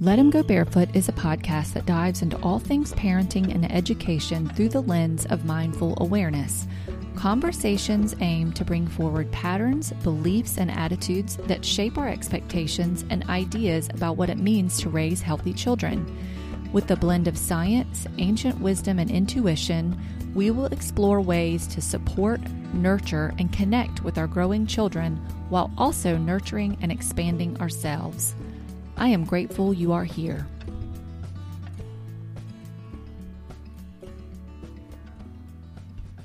Let 'em Go Barefoot is a podcast that dives into all things parenting and education through the lens of mindful awareness. Conversations aim to bring forward patterns, beliefs, and attitudes that shape our expectations and ideas about what it means to raise healthy children. With a blend of science, ancient wisdom, and intuition, we will explore ways to support, nurture, and connect with our growing children while also nurturing and expanding ourselves. I am grateful you are here.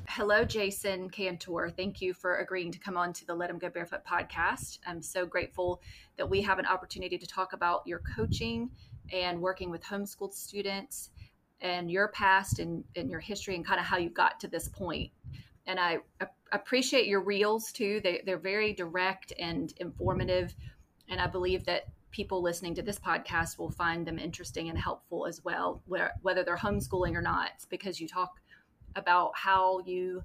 Hello, Jason Kantor. Thank you for agreeing to come on to the Let 'em Go Barefoot podcast. I'm so grateful that we have an opportunity to talk about your coaching and working with homeschooled students and your past and, and your history and kind of how you got to this point. And I, appreciate your reels too. They, they're very direct and informative. And I believe that people listening to this podcast will find them interesting and helpful as well, where, whether they're homeschooling or not, because you talk about how you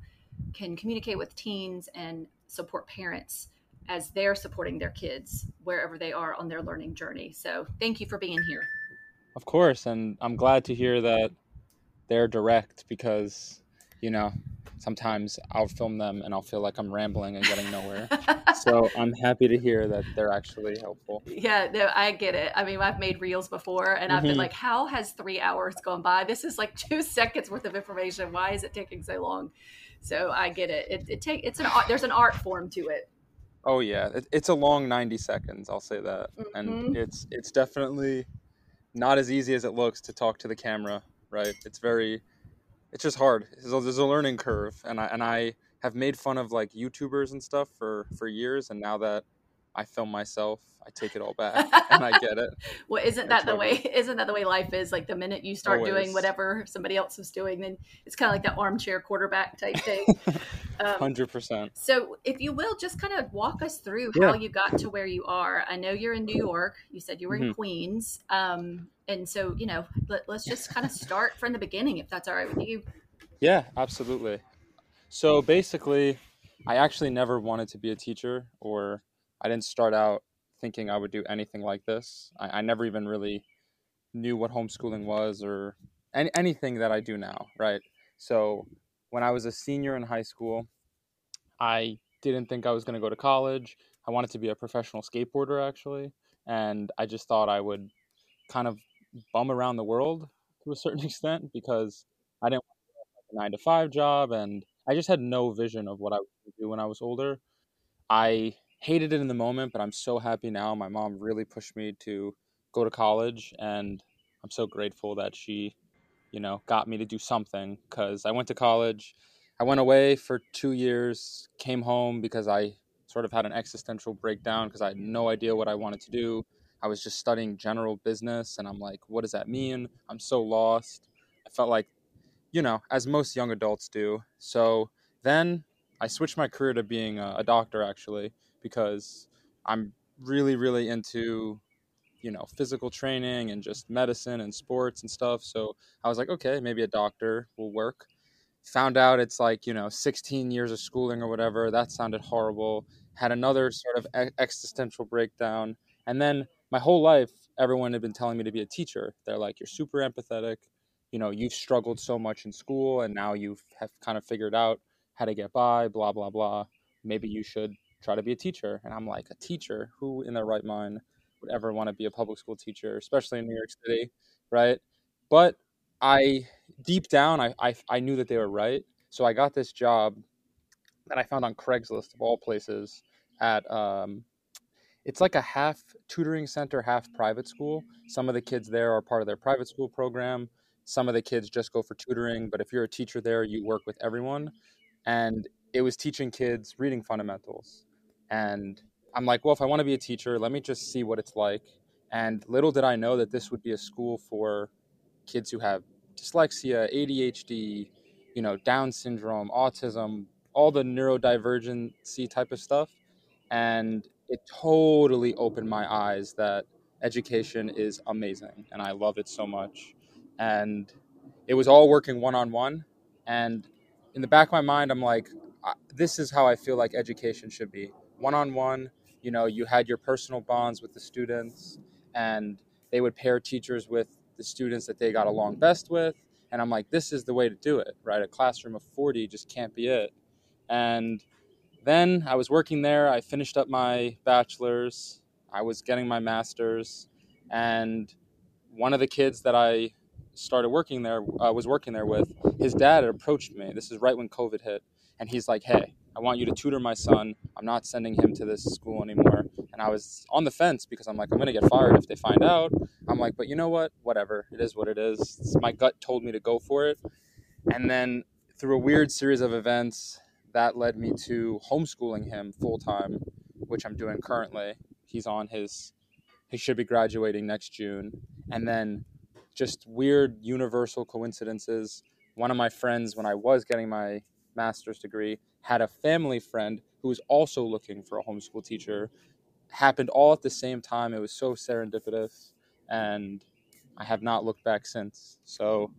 can communicate with teens and support parents as they're supporting their kids wherever they are on their learning journey. So, thank you for being here. Of course, and I'm glad to hear that they're direct because, you know, sometimes I'll film them and I'll feel like I'm rambling and getting nowhere. so I'm happy to hear that they're actually helpful. Yeah, no, I get it. I mean, I've made reels before and I've mm-hmm. been like, how has three hours gone by? This is like two seconds worth of information. Why is it taking so long? So I get it. It, it take it's an there's an art form to it. Oh yeah, it, it's a long 90 seconds. I'll say that, mm-hmm. and it's it's definitely not as easy as it looks to talk to the camera. Right? It's very it's just hard. There's a, learning curve, and I and I have made fun of like YouTubers and stuff for for years, and now that I film myself, I take it all back, and I get it. well, isn't that the way? Isn't that the way life is? Like the minute you start Always. doing whatever somebody else is doing, then it's kind of like that armchair quarterback type thing. Um, Hundred um, percent. So, if you will, just kind of walk us through how yeah. you got to where you are. I know you're in New York. You said you were mm-hmm. in Queens. Um, and so you know let, let, us just kind of start from the beginning if that's all right with you yeah absolutely so basically i actually never wanted to be a teacher or i didn't start out thinking i would do anything like this. I, I never even really knew what homeschooling was or any, anything that i do now right? So when i was a senior in high school i didn't think i was going to go to college. I wanted to be a professional skateboarder actually and i just thought i would kind of bum around the world to a certain extent because I didn't want a nine to five job and I just had no vision of what I would do when I was older. I hated it in the moment, but I'm so happy now. My mom really pushed me to go to college and I'm so grateful that she, you know, got me to do something because I went to college. I went away for two years, came home because I sort of had an existential breakdown because I had no idea what I wanted to do. I was just studying general business and I'm like, what does that mean? I'm so lost. I felt like, you know, as most young adults do. So then I switched my career to being a, a doctor actually because I'm really, really into, you know, physical training and just medicine and sports and stuff. So I was like, okay, maybe a doctor will work. Found out it's like, you know, 16 years of schooling or whatever. That sounded horrible. Had another sort of existential breakdown. And then my whole life, everyone had been telling me to be a teacher. They're like, you're super empathetic. You know, you've struggled so much in school and now you have kind of figured out how to get by, blah, blah, blah. Maybe you should try to be a teacher. And I'm like, a teacher? Who in their right mind would ever want to be a public school teacher, especially in New York City, right? But I, deep down, I, I, I knew that they were right. So I got this job that I found on Craigslist of all places at um, it's like a half tutoring center, half private school. Some of the kids there are part of their private school program. Some of the kids just go for tutoring, but if you're a teacher there, you work with everyone. And it was teaching kids reading fundamentals. And I'm like, well, if I want to be a teacher, let me just see what it's like. And little did I know that this would be a school for kids who have dyslexia, ADHD, you know, Down syndrome, autism, all the neurodivergency type of stuff. And it totally opened my eyes that education is amazing and I love it so much. And it was all working one on one. And in the back of my mind, I'm like, this is how I feel like education should be one on one. You know, you had your personal bonds with the students, and they would pair teachers with the students that they got along best with. And I'm like, this is the way to do it, right? A classroom of 40 just can't be it. And then I was working there. I finished up my bachelor's. I was getting my master's. And one of the kids that I started working there, uh, was working there with, his dad approached me. This is right when COVID hit. And he's like, hey, I want you to tutor my son. I'm not sending him to this school anymore. And I was on the fence because I'm like, I'm going to get fired if they find out. I'm like, but you know what? Whatever. It is what it is. My gut told me to go for it. And then through a weird series of events, that led me to homeschooling him full time, which I'm doing currently. He's on his, he should be graduating next June. And then just weird universal coincidences. One of my friends, when I was getting my master's degree, had a family friend who was also looking for a homeschool teacher. Happened all at the same time. It was so serendipitous, and I have not looked back since. So,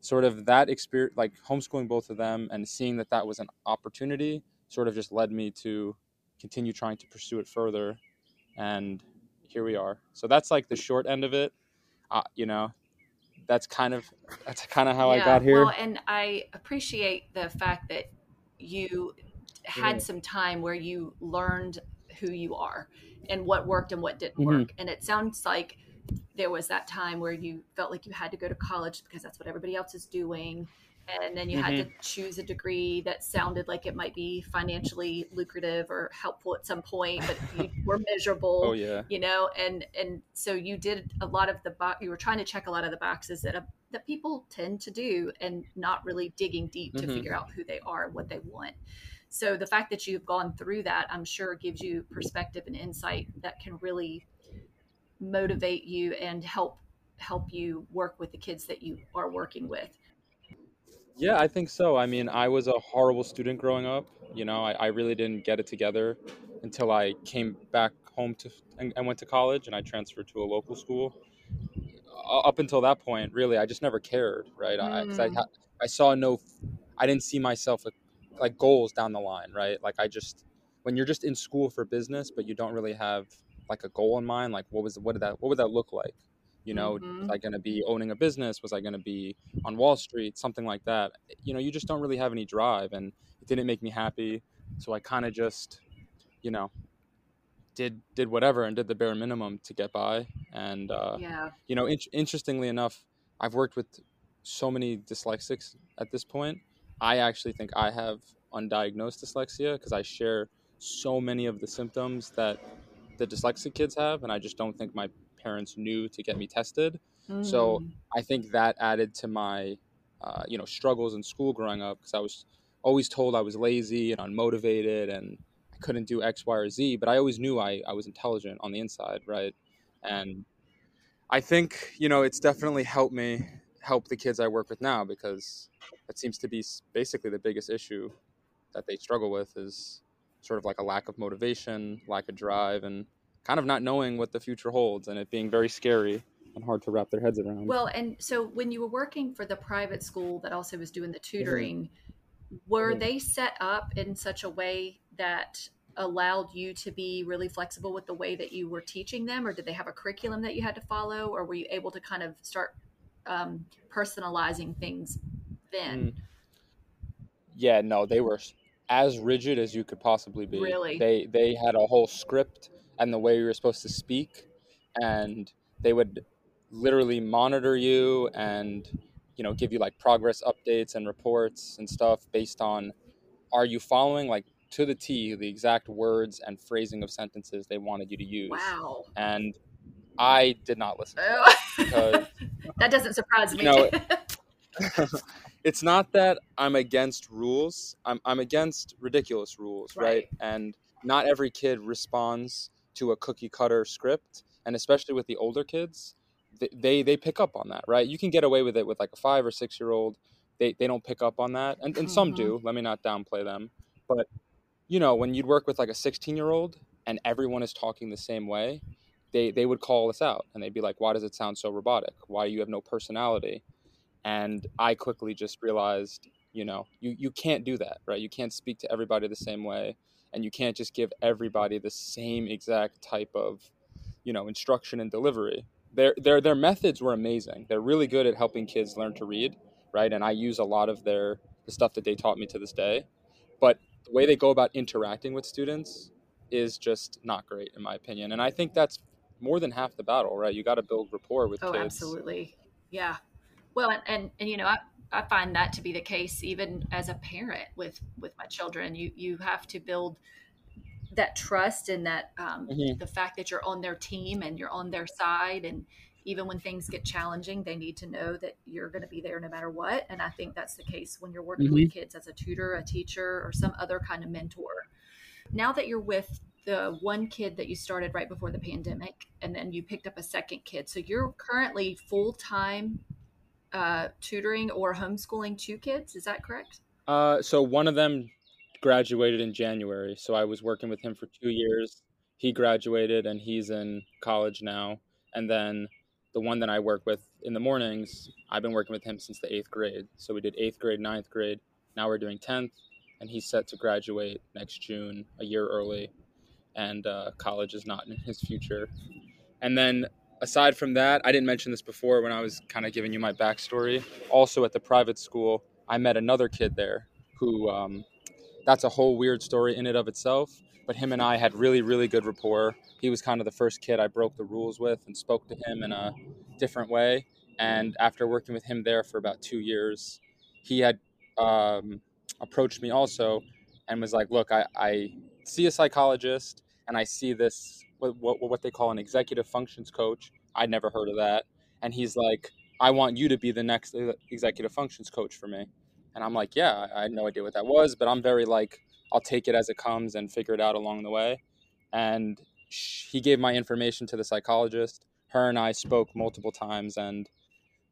sort of that experience, like homeschooling both of them and seeing that that was an opportunity, sort of just led me to continue trying to pursue it further. And here we are. So that's like the short end of it. Uh, you know, that's kind of that's kind of how yeah, I got here. Well, and I appreciate the fact that you had some time where you learned who you are and what worked and what didn't mm-hmm. work. And it sounds like there was that time where you felt like you had to go to college because that's what everybody else is doing and then you mm-hmm. had to mm-hmm. choose a degree that sounded like it might be financially lucrative or helpful at some point but you were miserable oh yeah you know and and so you did a lot of the bo- you were trying to check a lot of the boxes that uh, that people tend to do and not really digging deep mm-hmm. to figure out who they are and what they want so the fact that you've gone through that i'm sure gives you perspective and insight that can really motivate you and help help you work with the kids that you are working with yeah, I think so. I mean, I was a horrible student growing up. You know, I, I really didn't get it together until I came back home to and, and went to college and I transferred to a local school. Uh, up until that point, really, I just never cared, right? Mm. I, I, I saw no, I didn't see myself like, like goals down the line, right? Like I just, when you're just in school for business, but you don't really have like a goal in mind, like what was what did that what would that look like? You know, mm-hmm. was I going to be owning a business? Was I going to be on Wall Street? Something like that. You know, you just don't really have any drive, and it didn't make me happy. So I kind of just, you know, did did whatever and did the bare minimum to get by. And uh, yeah, you know, in- interestingly enough, I've worked with so many dyslexics at this point. I actually think I have undiagnosed dyslexia because I share so many of the symptoms that the dyslexic kids have, and I just don't think my parents knew to get me tested. Mm. So I think that added to my, uh, you know, struggles in school growing up because I was always told I was lazy and unmotivated and I couldn't do X, Y, or Z. But I always knew I, I was intelligent on the inside, right? And I think you know it's definitely helped me help the kids I work with now because that seems to be basically the biggest issue that they struggle with is sort of like a lack of motivation, lack of drive, and kind of not knowing what the future holds and it being very scary and hard to wrap their heads around. Well, and so when you were working for the private school that also was doing the mm-hmm. tutoring, mm-hmm. were mm-hmm. they set up in such a way that allowed you to be really flexible with the way that you were teaching them, or did they have a curriculum that you had to follow, or were you able to kind of start um, personalizing things then? Mm. Yeah, no, they were as rigid as you could possibly be. Really? They they had a whole script and the way you were supposed to speak and they would literally monitor you and you know give you like progress updates and reports and stuff based on are you following like to the T the exact words and phrasing of sentences they wanted you to use. Wow. And I did not listen that, because, that doesn't surprise me. You know, it's not that I'm against rules. I'm I'm against ridiculous rules, right? right? And not every kid responds to a cookie cutter script and especially with the older kids they, they, pick up on that right? You can get away with it with like a five or six year old. They, they don't pick up on that and, and some do mm-hmm. let me not downplay them. But you know when you'd work with like a 16 year old and everyone is talking the same way they, they would call us out and they'd be like why does it sound so robotic? Why do you have no personality? And i quickly just realized you know you, you can't do that right? You can't speak to everybody the same way and you can't just give everybody the same exact type of you know instruction and delivery their their their methods were amazing. They're really good at helping kids learn to read, right? And I use a lot of their the stuff that they taught me to this day. But the way they go about interacting with students is just not great in my opinion. And I think that's more than half the battle, right? You got to build rapport with oh, kids. absolutely. Yeah. Well, and, and, and you know, I, I find that to be the case even as a parent with with my children. You you have to build that trust and that um, mm-hmm. the fact that you're on their team and you're on their side and even when things get challenging they need to know that you're going to be there no matter what and i think that's the case when you're working mm-hmm. with kids as a tutor a teacher or some other kind of mentor now that you're with the one kid that you started right before the pandemic and then you picked up a second kid so you're currently full-time uh, tutoring or homeschooling two kids. Is that correct? Uh, so one of them graduated in January. So I was working with him for two years. He graduated and he's in college now. And then the one that I work with in the mornings, I've been working with him since the eighth grade. So we did eighth grade, ninth grade. Now we're doing 10th, and he's set to graduate next June, a year early. And uh, college is not in his future. And then aside from that, I didn't mention this before when I was kind of giving you my backstory. Also, at the private school, I met another kid there who, um, that's a whole weird story in and of itself. But him and I had really, really good rapport. He was kind of the first kid I broke the rules with and spoke to him in a different way. And after working with him there for about two years, he had um, approached me also and was like, Look, I, I see a psychologist and I see this what, what, what they call an executive functions coach. I'd never heard of that. And he's like, I want you to be the next executive functions coach for me. And I'm like, yeah, I had no idea what that was, but I'm very like, I'll take it as it comes and figure it out along the way. And he gave my information to the psychologist. Her and I spoke multiple times, and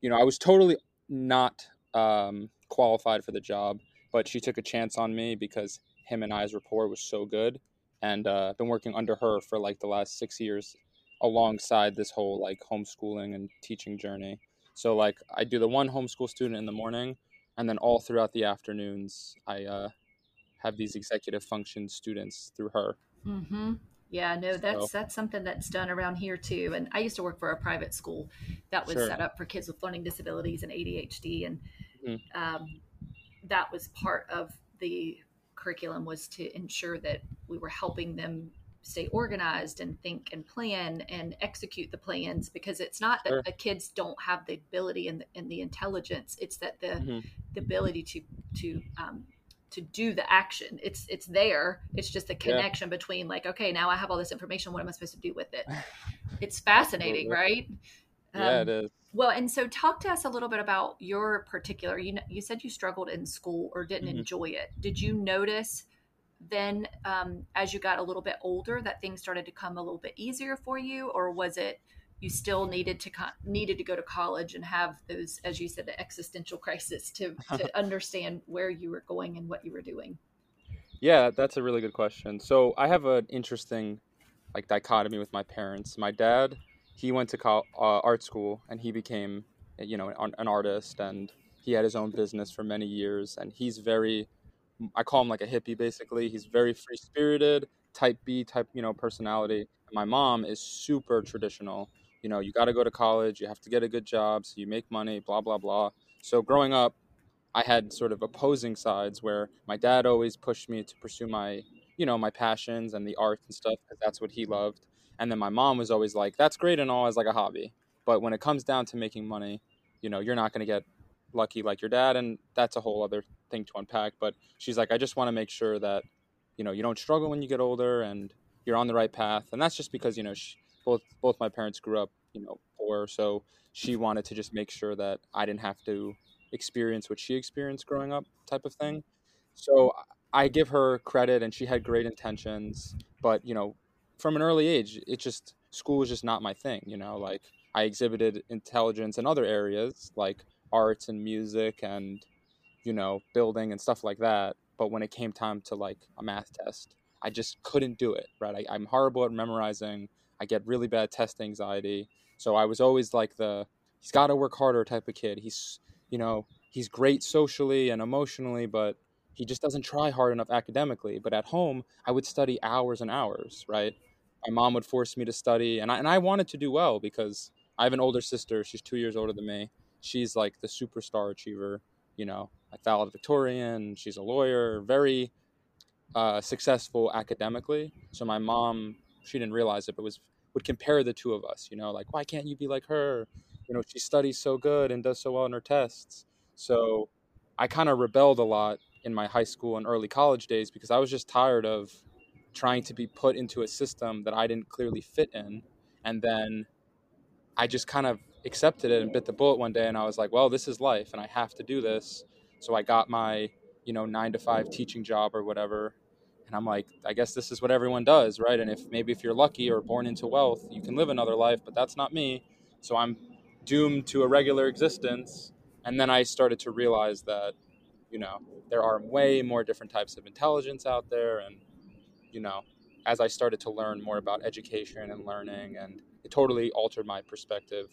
you know, I was totally not um, qualified for the job, but she took a chance on me because him and I's rapport was so good and uh, been working under her for like the last six years alongside this whole like homeschooling and teaching journey so like i do the one homeschool student in the morning and then all throughout the afternoons i uh, have these executive function students through her mm-hmm. yeah no that's so. that's something that's done around here too and i used to work for a private school that was sure. set up for kids with learning disabilities and adhd and mm-hmm. um, that was part of the curriculum was to ensure that we were helping them stay organized and think and plan and execute the plans because it's not that sure. the kids don't have the ability and the, and the intelligence it's that the mm-hmm. the ability to to um, to do the action it's it's there it's just the connection yeah. between like okay now i have all this information what am i supposed to do with it it's fascinating right yeah um, it is well, and so talk to us a little bit about your particular. You know, you said you struggled in school or didn't mm-hmm. enjoy it. Did you notice then, um, as you got a little bit older, that things started to come a little bit easier for you, or was it you still needed to needed to go to college and have those, as you said, the existential crisis to to understand where you were going and what you were doing? Yeah, that's a really good question. So I have an interesting like dichotomy with my parents. My dad he went to uh, art school and he became you know an, an, artist and he had his own business for many years and he's very i call him like a hippie basically. He's very free spirited type b type you know personality. My mom is super traditional. You know you got to go to college you have to get a good job so you make money blah blah blah. So growing up i had sort of opposing sides where my dad always pushed me to pursue my you know my passions and the art and stuff because that's what he loved and then my mom was always like, that's great and all as like a hobby. But when it comes down to making money, you know, you're not going to get lucky like your dad. And that's a whole other thing to unpack. But she's like, I just want to make sure that, you know, you don't struggle when you get older and you're on the right path. And that's just because, you know, she, both, both my parents grew up, you know, poor. So she wanted to just make sure that I didn't have to experience what she experienced growing up type of thing. So I give her credit and she had great intentions, but you know, from an early age, it just school was just not my thing. You know, like I exhibited intelligence in other areas like arts and music and you know building and stuff like that. But when it came time to like a math test, I just couldn't do it. Right, I, I'm horrible at memorizing. I get really bad test anxiety. So I was always like the he's got to work harder type of kid. He's you know he's great socially and emotionally, but he just doesn't try hard enough academically. But at home, I would study hours and hours, right? My mom would force me to study, and I, and I wanted to do well because I have an older sister. She's two years older than me. She's like the superstar achiever. You know, like valedictorian. She's a lawyer. Very uh, successful academically. So my mom, she didn't realize it, but was would compare the two of us. You know, like why can't you be like her? You know, she studies so good and does so well in her tests. So I kind of rebelled a lot in my high school and early college days because I was just tired of trying to be put into a system that I didn't clearly fit in. And then I just kind of accepted it and bit the bullet one day and I was like, well, this is life and I have to do this. So I got my, you know, 9 to 5 teaching job or whatever. And I'm like, I guess this is what everyone does, right? And if maybe if you're lucky or born into wealth, you can live another life, but that's not me. So I'm doomed to a regular existence. And then I started to realize that, you know, there are way more different types of intelligence out there and you know, as I started to learn more about education and learning, and it totally altered my perspective.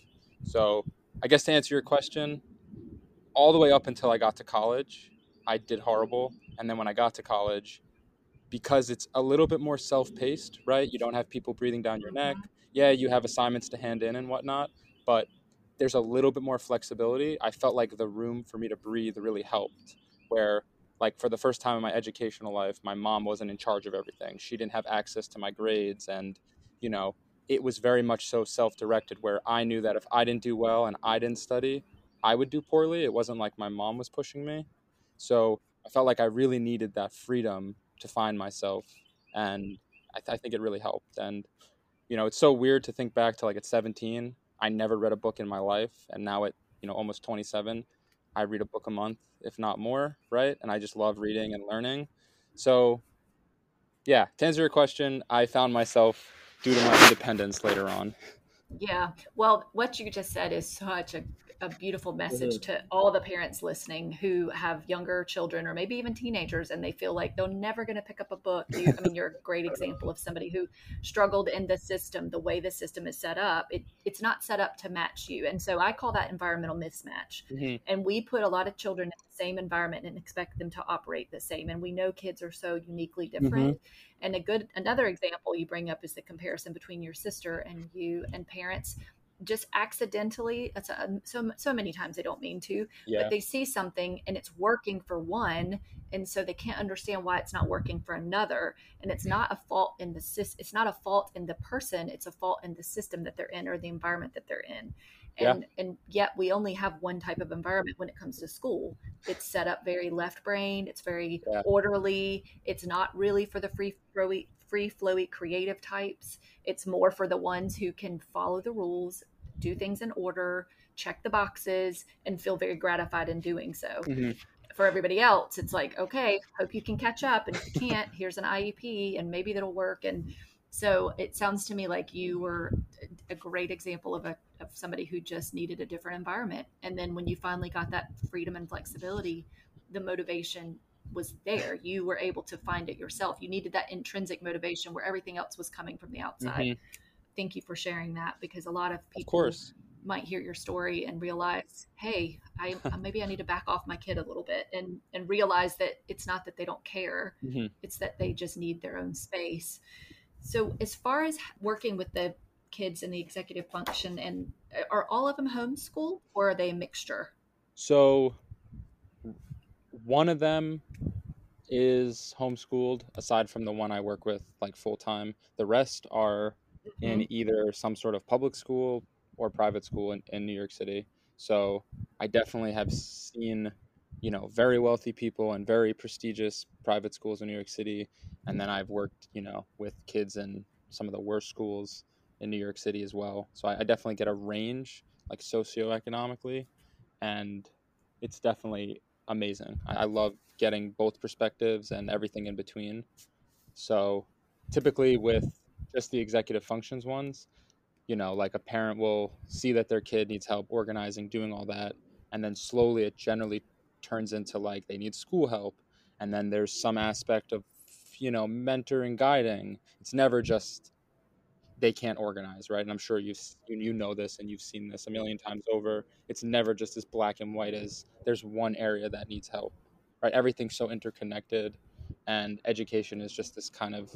So, I guess to answer your question, all the way up until I got to college, I did horrible. And then when I got to college, because it's a little bit more self paced, right? You don't have people breathing down your neck. Yeah, you have assignments to hand in and whatnot, but there's a little bit more flexibility. I felt like the room for me to breathe really helped, where like for the first time in my educational life my mom wasn't in charge of everything. She didn't have access to my grades and you know it was very much so self-directed where i knew that if i didn't do well and i didn't study i would do poorly. It wasn't like my mom was pushing me. So i felt like i really needed that freedom to find myself and i, th- I think it really helped. And you know it's so weird to think back to like at 17 i never read a book in my life and now at you know almost 27 I read a book a month, if not more, right? And I just love mm-hmm. reading and learning. So, yeah, to answer your question, I found myself due to my independence later on. Yeah. Well, what you just said is such a a beautiful message mm-hmm. to all the parents listening who have younger children or maybe even teenagers and they feel like they're never going to pick up a book. You, I mean, you're a great example of somebody who struggled in the system, the way the system is set up. It, it's not set up to match you. And so I call that environmental mismatch. Mm-hmm. And we put a lot of children in the same environment and expect them to operate the same. And we know kids are so uniquely different. Mm-hmm. And a good another example you bring up is the comparison between your sister and you and parents just accidentally that's a, um, so so many times they don't mean to yeah. but they see something and it's working for one and so they can't understand why it's not working for another and it's mm-hmm. not a fault in the system it's not a fault in the person it's a fault in the system that they're in or the environment that they're in and yeah. and yet we only have one type of environment when it comes to school it's set up very left brain it's very yeah. orderly it's not really for the free flowy free flowy creative types it's more for the ones who can follow the rules do things in order, check the boxes, and feel very gratified in doing so. Mm-hmm. For everybody else, it's like, okay, hope you can catch up. And if you can't, here's an IEP and maybe that'll work. And so it sounds to me like you were a great example of, a, of somebody who just needed a different environment. And then when you finally got that freedom and flexibility, the motivation was there. You were able to find it yourself. You needed that intrinsic motivation where everything else was coming from the outside. Mm-hmm thank you for sharing that because a lot of people of course. might hear your story and realize, hey, I maybe I need to back off my kid a little bit and and realize that it's not that they don't care, mm-hmm. it's that they just need their own space. So as far as working with the kids in the executive function and uh, are all of them homeschooled or are they a mixture? So one of them is homeschooled aside from the one I work with like full time. The rest are mm-hmm. in either some sort of public school or private school in, in New York City. So I definitely have seen, you know, very wealthy people and very prestigious private schools in New York City. And then I've worked, you know, with kids in some of the worst schools in New York City as well. So I, I definitely get a range, like socioeconomically, and it's definitely amazing. I, I love getting both perspectives and everything in between. So typically with just the executive functions ones, you know, like a parent will see that their kid needs help organizing, doing all that, and then slowly it generally turns into like they need school help, and then there's some aspect of you know mentoring, guiding. It's never just they can't organize, right? And I'm sure you've you know this and you've seen this a million times over. It's never just as black and white as there's one area that needs help, right? Everything's so interconnected, and education is just this kind of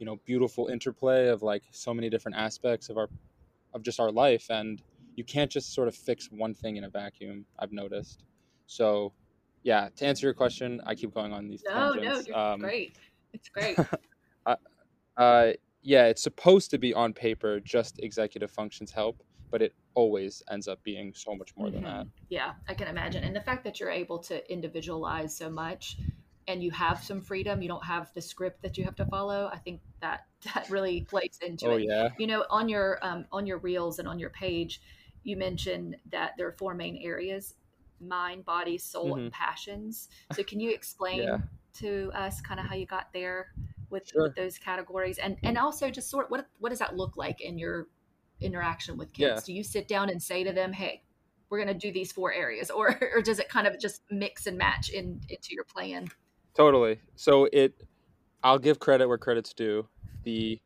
you know beautiful interplay of like so many different aspects of our of just our life and you can't just sort of fix one thing in a vacuum i've noticed so yeah to answer your question i keep going on these no tangents. no you're um, great it's great uh, uh, yeah it's supposed to be on paper just executive functions help but it always ends up being so much more mm-hmm. than that yeah i can imagine and the fact that you're able to individualize so much and you have some freedom you don't have the script that you have to follow i think that that really plays into oh, it yeah. you know on your um, on your reels and on your page you mentioned that there are four main areas mind body soul mm-hmm. and passions so can you explain yeah. to us kind of how you got there with, sure. with those categories and and also just sort of what what does that look like in your interaction with kids yeah. do you sit down and say to them hey we're going to do these four areas or or does it kind of just mix and match in into your plan Totally. So it, I'll give credit where credit's due. The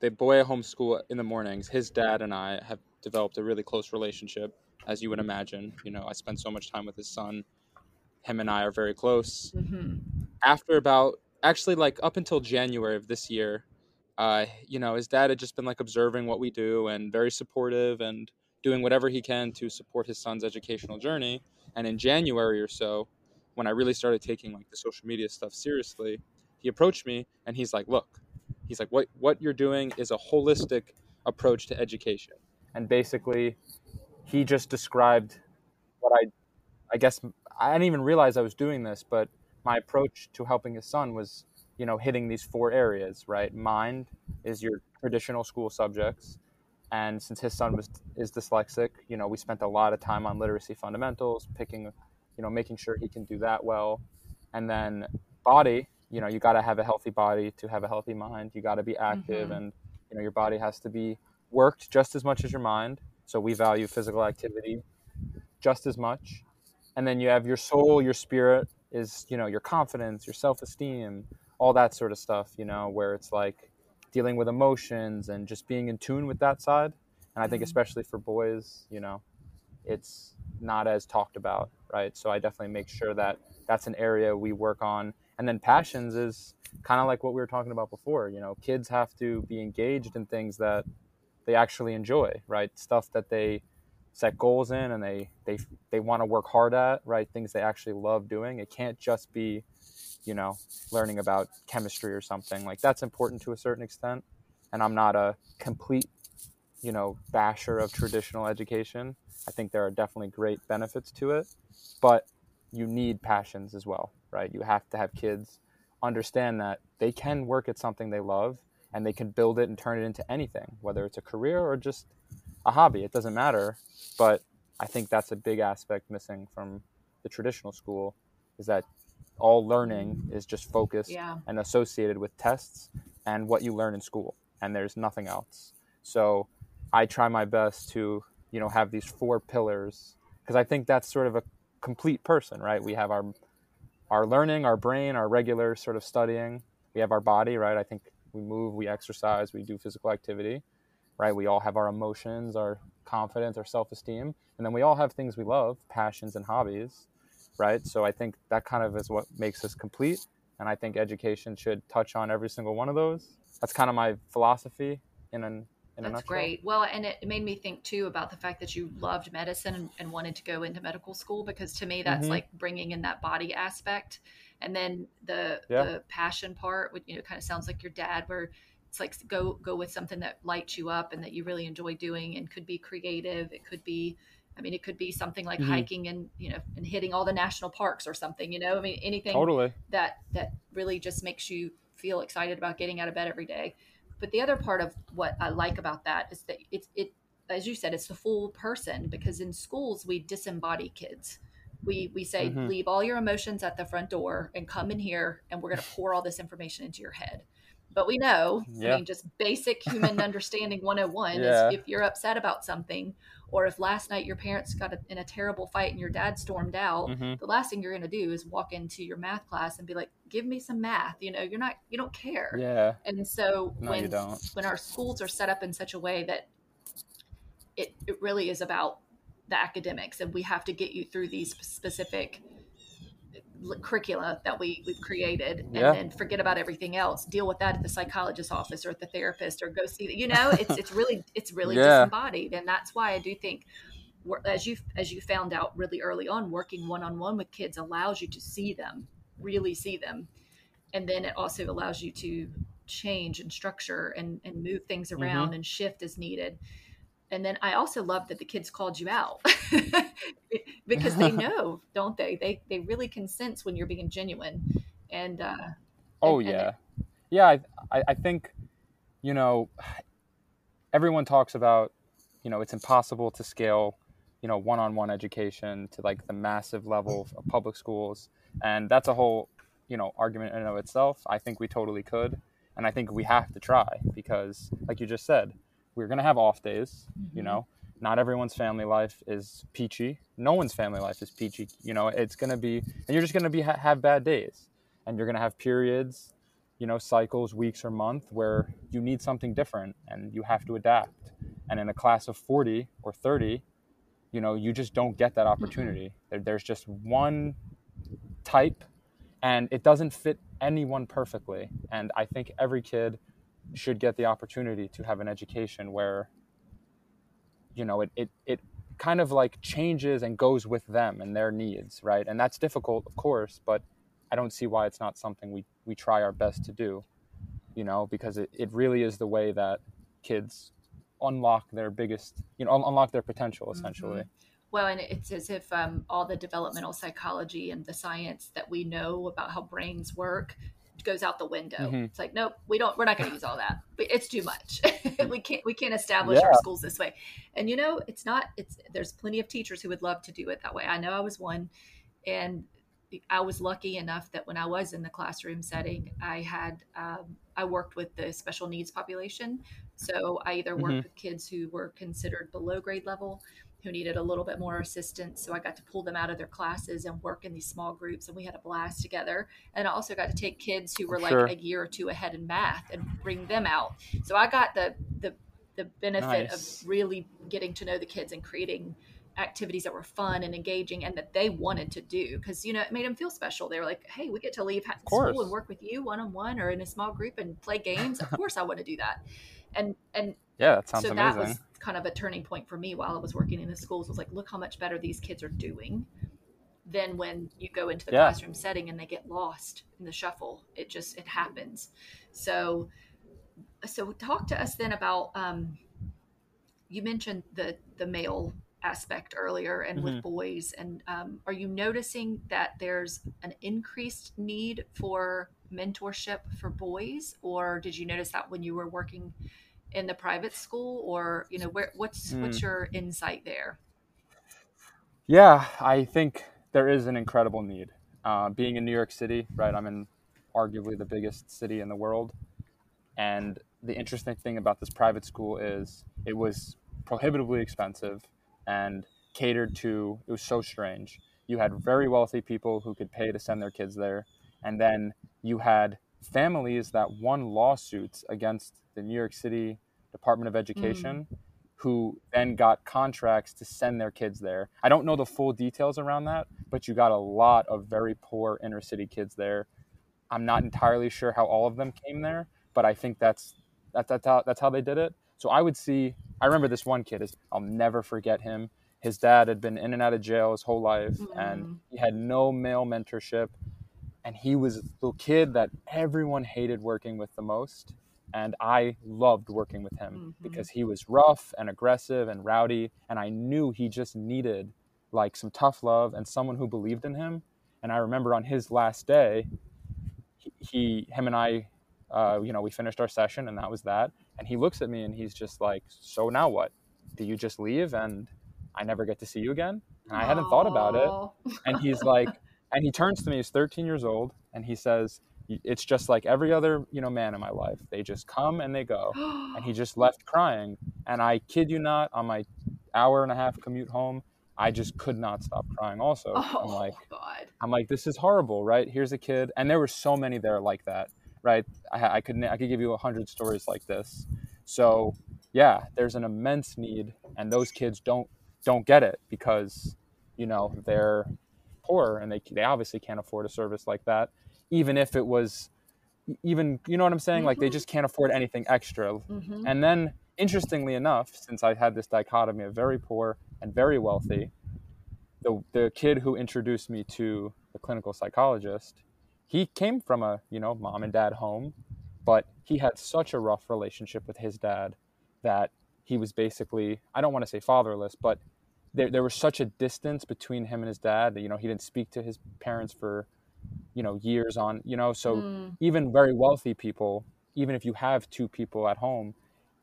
the boy at home school in the mornings, his dad and I have developed a really close relationship, as you would imagine. You know, I spend so much time with his son. Him and I are very close. Mm-hmm. After about actually like up until January of this year, uh, you know, his dad had just been like observing what we do and very supportive and doing whatever he can to support his son's educational journey. And in January or so, when I really started taking like the social media stuff seriously, he approached me and he's like, "Look, he's like, what what you're doing is a holistic approach to education." And basically, he just described what I, I guess I didn't even realize I was doing this, but my approach to helping his son was, you know, hitting these four areas. Right, mind is your traditional school subjects, and since his son was is dyslexic, you know, we spent a lot of time on literacy fundamentals, picking you know, making sure he can do that well. And then body, you know, you got to have a healthy body to have a healthy mind. You got to be active mm-hmm. and, you know, your body has to be worked just as much as your mind. So we value physical activity just as much. And then you have your soul, your spirit is, you know, your confidence, your self esteem, all that sort of stuff, you know, where it's like dealing with emotions and just being in tune with that side. And I think, mm-hmm. especially for boys, you know, it's not as talked about right? So I definitely make sure that that's an area we work on. And then passions is kind of like what we were talking about before. You know, kids have to be engaged in things that they actually enjoy, right? Stuff that they set goals in and they they they want to work hard at, right? Things they actually love doing. It can't just be, you know, learning about chemistry or something. Like that's important to a certain extent. And I'm not a complete, you know, basher of traditional education. I think there are definitely great benefits to it but you need passions as well, right? You have to have kids understand that they can work at something they love and they can build it and turn it into anything, whether it's a career or just a hobby. It doesn't matter. But I think that's a big aspect missing from the traditional school is that all learning is just focused yeah. and associated with tests and what you learn in school and there's nothing else. So I try my best to, you know, have these four pillars because I think that's sort of a complete person, right? We have our our learning, our brain, our regular sort of studying. We have our body, right? I think we move, we exercise, we do physical activity, right? We all have our emotions, our confidence, our self-esteem, and then we all have things we love, passions and hobbies, right? So I think that kind of is what makes us complete, and I think education should touch on every single one of those. That's kind of my philosophy in an that's great. Well, and it made me think too about the fact that you loved medicine and, and wanted to go into medical school because to me that's mm-hmm. like bringing in that body aspect, and then the yeah. the passion part, which you know kind of sounds like your dad, where it's like go go with something that lights you up and that you really enjoy doing, and could be creative. It could be I mean, it could be something like mm-hmm. hiking and you know and hitting all the national parks or something. You know, I mean, anything totally. that that really just makes you feel excited about getting out of bed every day. But the other part of what I like about that is that it's it as you said, it's the full person because in schools we disembody kids. We we say mm-hmm. leave all your emotions at the front door and come in here and we're going to pour all this information into your head. But we know, yeah. I mean, just basic human understanding 101 yeah. is if you're upset about something or if last night your parents got a, in a terrible fight and your dad stormed out, mm-hmm. the last thing you're going to do is walk into your math class and be like, "Give me some math." You know, you're not you don't care. Yeah. And so no, when when our schools are set up in such a way that it it really is about the academics and we have to get you through these specific curricula that we we've created and Yeah. then forget about everything else. Deal with that at the psychologist's office or at the therapist or go see you know it's it's really it's really Yeah. disembodied. And that's why i do think as you as you found out really early on working one-on-one with kids allows you to see them really see them. And then it also allows you to change and structure and and move things mm-hmm. around and shift as needed and then I also love that the kids called you out because they know, don't they? They they really can sense when you're being genuine. And uh, Oh and- and yeah, yeah. I, I I think, you know, everyone talks about, you know, it's impossible to scale, you know, one-on-one education to like the massive level of public schools, and that's a whole, you know, argument in and of itself. I think we totally could, and I think we have to try because, like you just said, we're gonna have off days. You Mhm. know, not everyone's family life is peachy. No one's family life is peachy. You know, it's gonna be, and you're just gonna be ha- have bad days and you're going to have periods you know cycles weeks or month where you need something different and you have to adapt and in a class of 40 or 30 you know you just don't get that opportunity there, there's just one type and it doesn't fit anyone perfectly and i think every kid should get the opportunity to have an education where you know it, it, it kind of like changes and goes with them and their needs right and that's difficult of course but I don't see why it's not something we, we try our best to do, you know, because it, it really is the way that kids unlock their biggest, you know, un- unlock their potential essentially. well, and it's as if um, all the developmental psychology and the science that we know about how brains work goes out the window. Mhm. It's like, nope, we don't. We're not going to use all that. It's too much. we can't. We can't establish our schools this way. And you know, it's not. It's there's plenty of teachers who would love to do it that way. I know I was one, and I was lucky enough that when I was in the classroom setting, I had um, I worked with the special needs population. So I either worked Mhm. with kids who were considered below grade level, who needed a little bit more assistance. So I got to pull them out of their classes and work in these small groups, and we had a blast together. And I also got to take kids who oh, were like Sure. a year or two ahead in math and bring them out. So I got the the the benefit Nice. of really getting to know the kids and creating activities that were fun and engaging and that they wanted to do because you know it made them feel special they were like hey we get to leave school and work with you one-on-one or in a small group and play games of course i want to do that and and Yeah, that sounds so amazing. that was kind of a turning point for me while i was working in the schools was like look how much better these kids are doing than when you go into the Yeah. classroom setting and they get lost in the shuffle it just it happens so so talk to us then about um you mentioned the the male aspect earlier and with Mhm. boys and um, are you noticing that there's an increased need for mentorship for boys or did you notice that when you were working in the private school or you know where what's what's Mm. your insight there Yeah, I think there is an incredible need. Uh, being in New York City, right? I'm in arguably the biggest city in the world. And the interesting thing about this private school is it was prohibitively expensive and catered to, it was so strange. You had very wealthy people who could pay to send their kids there. And then you had families that won lawsuits against the New York City Department of Education who then got contracts to send their kids there. I don't know the full details around that, but you got a lot of very poor inner city kids there. I'm not entirely sure how all of them came there, but I think that's that's that's how that's how they did it. So I would see. I remember this one kid. Is I'll never forget him. His dad had been in and out of jail his whole life, Mm. and he had no male mentorship. And he was the kid that everyone hated working with the most and I loved working with him Mhm. because he was rough and aggressive and rowdy, and I knew he just needed like some tough love and someone who believed in him. And I remember on his last day, he, he him and I, uh, you know, we finished our session, and that was that. And he looks at me and he's just like, "So now what? Do you just leave and I never get to see you again?" And I hadn't thought about it and he's like and he turns to me he's 13 years old and he says it's just like every other you know man in my life. They just come and they go. And he just left crying. And i kid you not on my hour and a half commute home i just could not stop crying also. Oh i'm like god. I'm like this is horrible right? Here's a kid. And there were so many there like that right? I, I could i could give you a hundred stories like this. So yeah there's an immense need and those kids don't don't get it because you know they're poor and they they obviously can't afford a service like that even if it was even you know what i'm saying mm-hmm. like they mm-hmm. just can't afford anything extra mm-hmm. and then interestingly enough since i had this dichotomy of very poor and very wealthy the, the kid who introduced me to the clinical psychologist he came from a you know mom and dad home but he had such a rough relationship with his dad that he was basically i don't want to say fatherless but there, there was such a distance between him and his dad that you know he didn't speak to his parents for you know years on you know so mm. even very wealthy people even if you have two people at home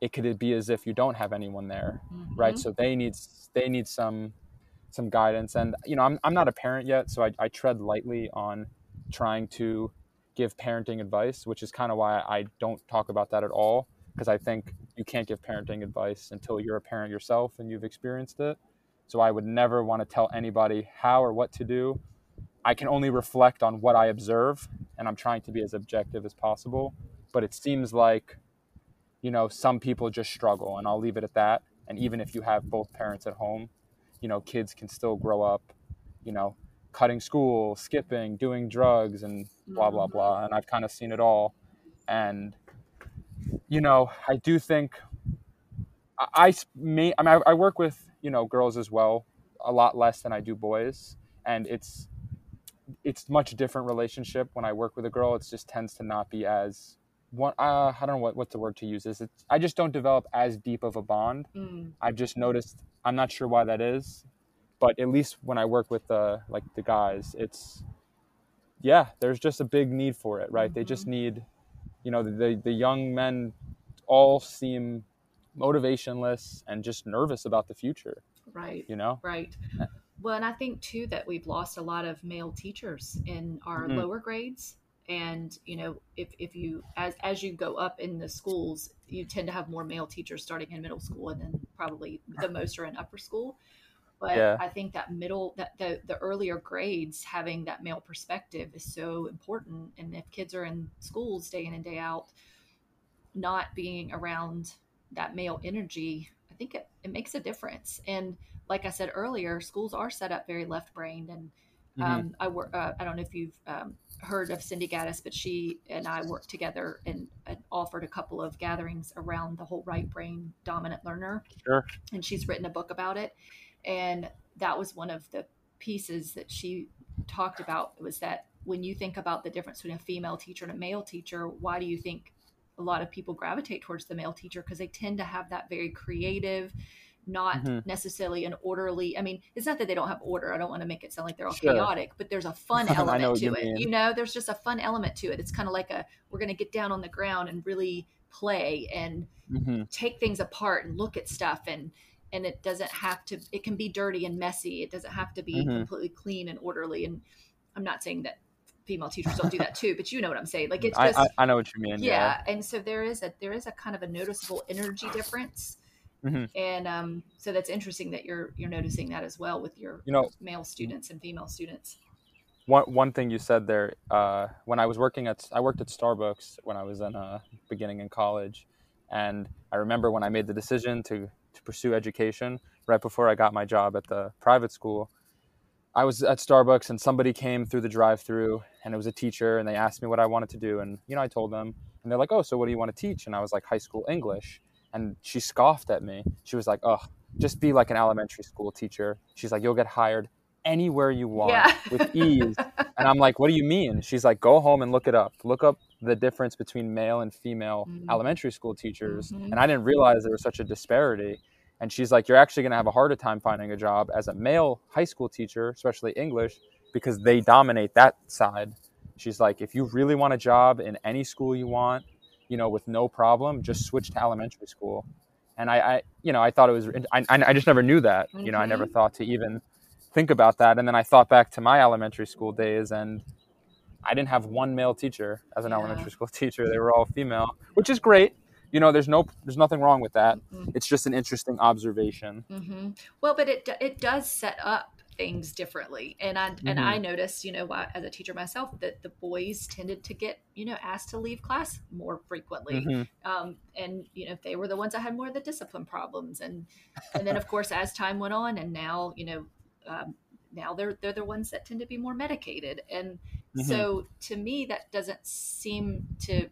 it could be as if you don't have anyone there mm-hmm. right so they need they need some some guidance and you know i'm, I'm not a parent yet so I, I tread lightly on trying to give parenting advice which is kind of why i don't talk about that at all because i think you can't give parenting advice until you're a parent yourself and you've experienced it so i would never want to tell anybody how or what to do I can only reflect on what I observe, and I'm trying to be as objective as possible. But it seems like, you know, some people just struggle, and I'll leave it at that. And even if you have both parents at home, you know, kids can still grow up, you know, cutting school, skipping, doing drugs, and blah, blah, mm-hmm. blah. And I've kind of seen it all. And, you know, I do think I, I may, I, mean, I work with, you know, girls as well, a lot less than I do boys. And it's, it's much different relationship when I work with a girl. It just tends to not be as one. Uh, I don't know what what's the word to use. Is it's, I just don't develop as deep of a bond. Mm. I've just noticed. I'm not sure why that is, but at least when I work with the like the guys, it's yeah. There's just a big need for it, right? Mm-hmm. They just mm-hmm. need, you know, the the young men all seem motivationless and just nervous about the future. Right. You know. Right. Well, and I think too that we've lost a lot of male teachers in our mm-hmm. lower grades. And you know, if, if you as as you go up in the schools, you tend to have more male teachers starting in middle school, and then probably the most are in upper school. But yeah. I think that middle that the the earlier grades having that male perspective is so important. And if kids are in schools day in and day out, not being around that male energy, I think it, it makes a difference. And like I said earlier, schools are set up very left brained. And mm-hmm. um, I work, uh, I don't know if you've um, heard of Cindy Gaddis, but she and I worked together and, and, offered a couple of gatherings around the whole right brain dominant learner. Sure. And she's written a book about it. And that was one of the pieces that she talked about was that when you think about the difference between a female teacher and a male teacher, why do you think a lot of people gravitate towards the male teacher? Because they tend to have that very creative, not mm-hmm. necessarily an orderly. I mean, it's not that they don't have order. I don't want to make it sound like they're all sure. chaotic, but there's a fun element to it. Mean. You know, there's just a fun element to it. It's kind of like a we're going to get down on the ground and really play and mm-hmm. take things apart and look at stuff and and it doesn't have to it can be dirty and messy it doesn't have to be mm-hmm. completely clean and orderly and i'm not saying that female teachers don't do that too but you know what i'm saying like it's just i, I know what you mean yeah. yeah. and so there is a there is a kind of a noticeable energy difference Mm-hmm. And um, so that's interesting that you're you're noticing that as well with your you know male students and female students. One one thing you said there uh, when I was working at I worked at Starbucks when I was in uh, beginning in college, and I remember when I made the decision to to pursue education right before I got my job at the private school. I was at Starbucks and somebody came through the drive-through and it was a teacher and they asked me what I wanted to do and you know I told them and they're like, "Oh, so what do you want to teach?" And I was like, "High school English." and she scoffed at me. She was like, "Oh, just be like an elementary school teacher." She's like, "You'll get hired anywhere you want yeah. with ease." and I'm like, "What do you mean?" She's like, "Go home and look it up. Look up the difference between male and female mm-hmm. elementary school teachers." Mm-hmm. And I didn't realize there was such a disparity. And she's like, "You're actually going to have a harder time finding a job as a male high school teacher, especially English, because they dominate that side." She's like, "If you really want a job in any school you want, you know, with no problem, just switch to elementary school. And I, I you know, I thought it was, I, I just never knew that. You know, I never mm-hmm. thought to even think about that. And then I thought back to my elementary school days and I didn't have one male teacher as an yeah. elementary school teacher. They were all female, which is great. You know, there's no, there's nothing wrong with that. Mm-hmm. It's just an interesting observation. Mm-hmm. Well, but it it does set up things differently and i mm-hmm. and i noticed you know as a teacher myself that the boys tended to get you know asked to leave class more frequently mm-hmm. um, and you know they were the ones that had more of the discipline problems and and then of course as time went on and now you know um, now they're they're the ones that tend to be more medicated and mm-hmm. so to me that doesn't seem to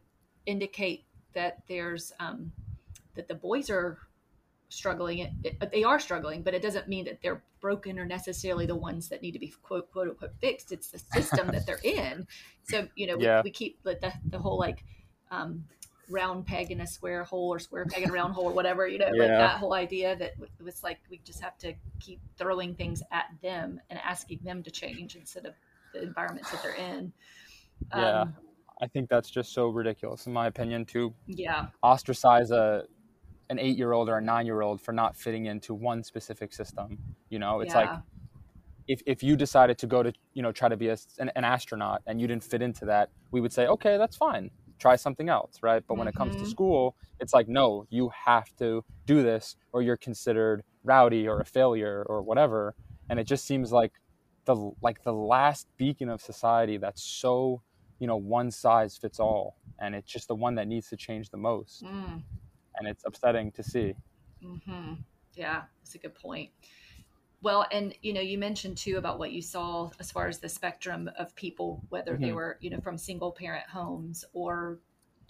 indicate that there's um, that the boys are struggling it, it, they are struggling but it doesn't mean that they're broken or necessarily the ones that need to be quote quote unquote fixed it's the system that they're in so you know yeah. we, we keep the, the, the whole like um, round peg in a square hole or square peg in a round hole or whatever you know yeah. like that whole idea that it was like we just have to keep throwing things at them and asking them to change instead of the environments that they're in yeah um, i think that's just so ridiculous in my opinion to yeah ostracize a an eight year old or a nine year old for not fitting into one specific system you know it's yeah. like if, if you decided to go to you know try to be a, an, an astronaut and you didn't fit into that we would say okay that's fine try something else, right? But when mm-hmm. it comes to mm-hmm. school, it's like, no, you have to do this or you're considered rowdy or a failure or whatever. And it just seems like the like the last beacon of society that's so, you know, one size fits all. And it's just the one that needs to change the most. Mm. And it's upsetting to see. Mm-hmm. Yeah, that's a good point. Well, and you know, you mentioned too about what you saw as far as the spectrum of people, whether mm-hmm. they were, you know, from single parent homes or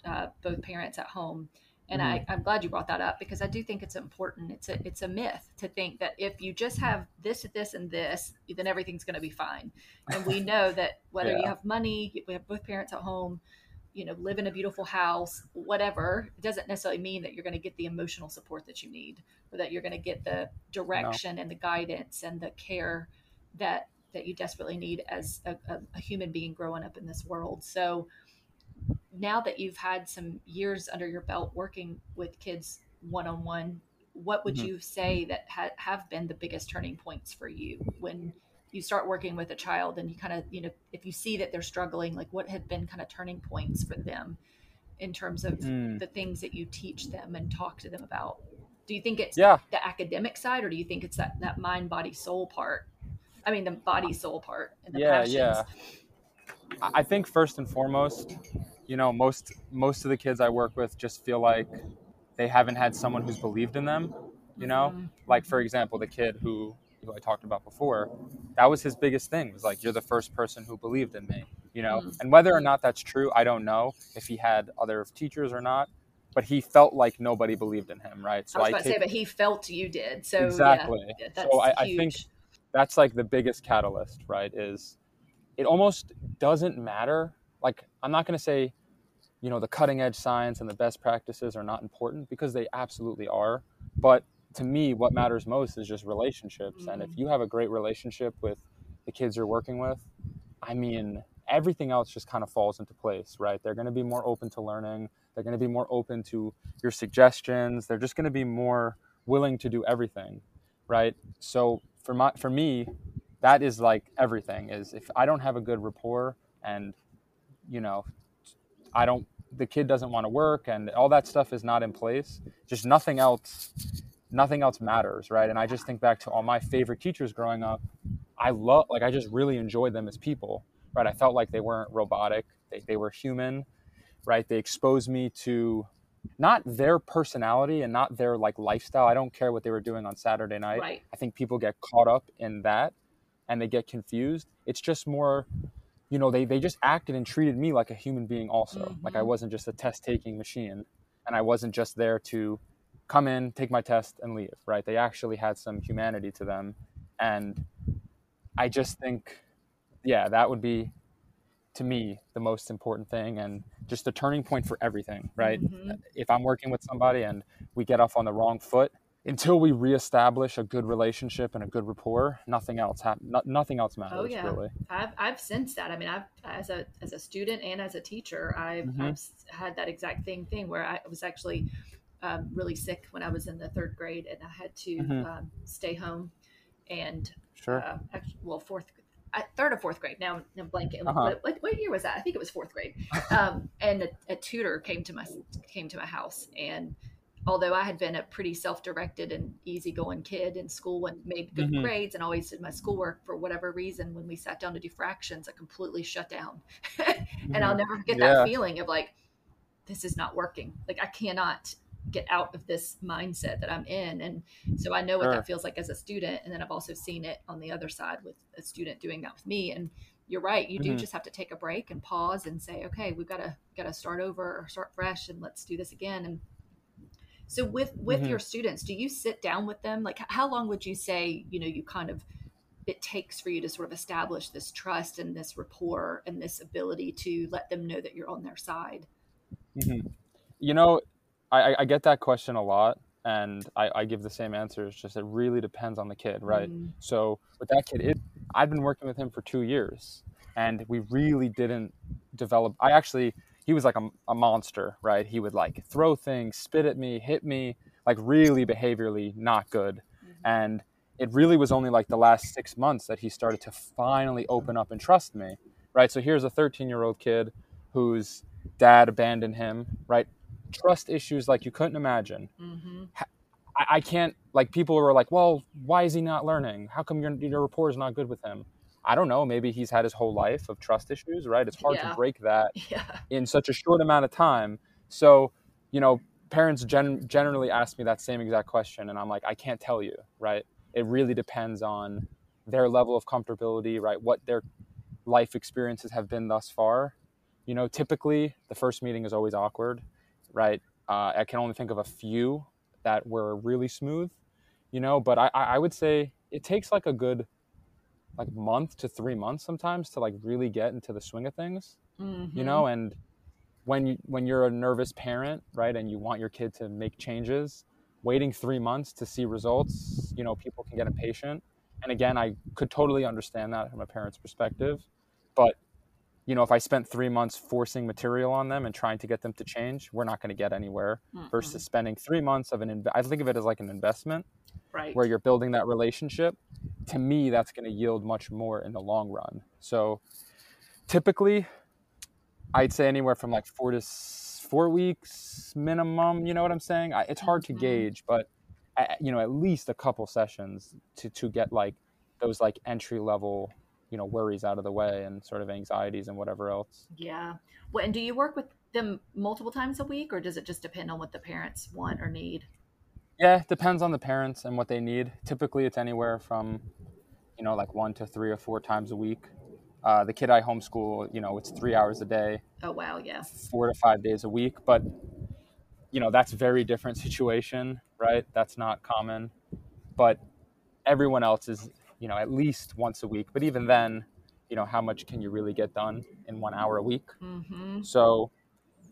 uh, both parents at home. And mm-hmm. I, I'm glad you brought that up because I do think it's important. It's a it's a myth to think that if you just have this, this, and this, then everything's going to be fine. And we know that whether yeah. you have money, we have both parents at home, you know live in a beautiful house whatever it doesn't necessarily mean that you're going to get the emotional support that you need or that you're going to get the direction no. and the guidance and the care that that you desperately need as a, a, a human being growing up in this world so now that you've had some years under your belt working with kids one-on-one what would mm-hmm. you say that ha- have been the biggest turning points for you when you start working with a child and you kind of you know if you see that they're struggling like what have been kind of turning points for them in terms of mm. the things that you teach them and talk to them about do you think it's yeah. the academic side or do you think it's that that mind body soul part i mean the body soul part and the yeah passions? yeah i think first and foremost you know most most of the kids i work with just feel like they haven't had someone who's believed in them you know mm-hmm. like for example the kid who who I talked about before, that was his biggest thing was like, you're the first person who believed in me, you know? Mm. And whether or not that's true, I don't know if he had other teachers or not, but he felt like nobody believed in him, right? So I was about I to say, but he felt you did. So exactly. Yeah, so I, I think that's like the biggest catalyst, right? Is it almost doesn't matter. Like, I'm not going to say, you know, the cutting edge science and the best practices are not important because they absolutely are. But to me, what matters most is just relationships. Mm-hmm. And if mm. you have a great relationship with the kids you're working with, I mean, everything else just kind of falls into place, right? They're going to be more open to learning. They're going to be more open to your suggestions. They're just going to be more willing to do everything, right? So for my for me, that is like everything. Is if I don't have a good rapport and you know, I don't the kid doesn't want to work and all that stuff is not in place, just nothing else nothing else matters, right? And I just think back to all my favorite teachers growing up. I love, like, I just really enjoyed them as people, right? I felt like they weren't robotic, they, they were human, right? They exposed me to not their personality and not their like lifestyle. I don't care what they were doing on Saturday night. Right. I think people get caught up in that and they get confused. It's just more, you know, they, they just acted and treated me like a human being also. Mm-hmm. Like I mm-hmm. wasn't just a test taking machine and I wasn't just there to come in, take my test, and leave, right? They actually had some humanity to them. And I just think, yeah, that would be, to me, the most important thing and just the turning point for everything, right? Mm-hmm. If I'm working with somebody and we get off on the wrong foot, until we reestablish a good relationship and a good rapport, nothing else ha- no, nothing else matters. Oh yeah, really. I've I've sensed that. I mean, I've as a as a student and as a teacher, I've, mm-hmm. I've had that exact thing thing where I was actually um, really sick when I was in the third grade, and I had to mm-hmm. um, stay home. And sure, uh, actually, well, fourth, third or fourth grade. Now I'm blanking. Uh-huh. What, what, year was that? I think it was fourth grade. Um, and a, a, tutor came to my came to my house, and although I had been a pretty self-directed and easygoing kid in school and made good mm-hmm. grades and always did my schoolwork, for whatever reason, when we sat down to do fractions, I completely shut down. and I'll mm-hmm. never forget yeah. that feeling of like, this is not working. Like I cannot get out of this mindset that I'm in. And so I know what Sure. that feels like as a student. And then I've also seen it on the other side with a student doing that with me. And you're right. You do Mhm. just have to take a break and pause and say, okay, we've got to, got to start over or start fresh and let's do this again. And so with, with Mhm. your students, do you sit down with them? Like how long would you say, you know, you kind of, it takes for you to sort of establish this trust and this rapport and this ability to let them know that you're on their side? Mhm. You know, I, I- I get that question a lot, and I, I give the same answer. It's just it really depends on the kid, right? Mm, So with that kid, it I've been working with him for two years, and we really didn't develop. I actually he was like a, a monster, right? He would like throw things, spit at me, hit me, like really behaviorally not good, and it really was only like the last six months that he started to finally open up and trust me, right? So here's a 13 year old kid whose dad abandoned him, right? Trust issues like you couldn't imagine. hmm I, I can't like people were like, well, why is he not learning? How come your your rapport is not good with him? I don't know. Maybe he's had his whole life of trust issues, right? It's hard Yeah. to break that Yeah. in such a short amount of time. So, you know, parents gen- generally ask me that same exact question, and I'm like, I can't tell you, right? It really depends on their level of comfortability, right? What their life experiences have been thus far. You know, typically the first meeting is always awkward, right? Uh, I can only think of a few that were really smooth, you know, but I, I I would say it takes like a good like month to three months sometimes to like really get into the swing of things Mhm. you know and when you when you're a nervous parent right and you want your kid to make changes waiting three months to see results you know people can get impatient and again i could totally understand that from a parent's perspective but you know if i spent three months forcing material on them and trying to get them to change we're not going to get anywhere Mhm. versus spending three months of an inv- i think of it as like an investment right. where you're building that relationship to me that's going to yield much more in the long run so typically i'd say anywhere from like four to s- four weeks minimum you know what i'm saying I, it's hard to Mhm. gauge but you know at least a couple sessions to to get like those like entry level you know worries out of the way and sort of anxieties and whatever else Yeah. Well, and do you work with them multiple times a week, or does it just depend on what the parents want or need? Yeah, it depends on the parents and what they need. Typically, it's anywhere from, you know, like one to three or four times a week. Uh, the kid I homeschool, you know, it's three hours a day, Oh wow, yeah. four to five days a week. But, you know, that's a very different situation, right? That's not common. But everyone else is, you know, at least once a week. But even then, you know, how much can you really get done in one hour a week? Mm-hmm. So,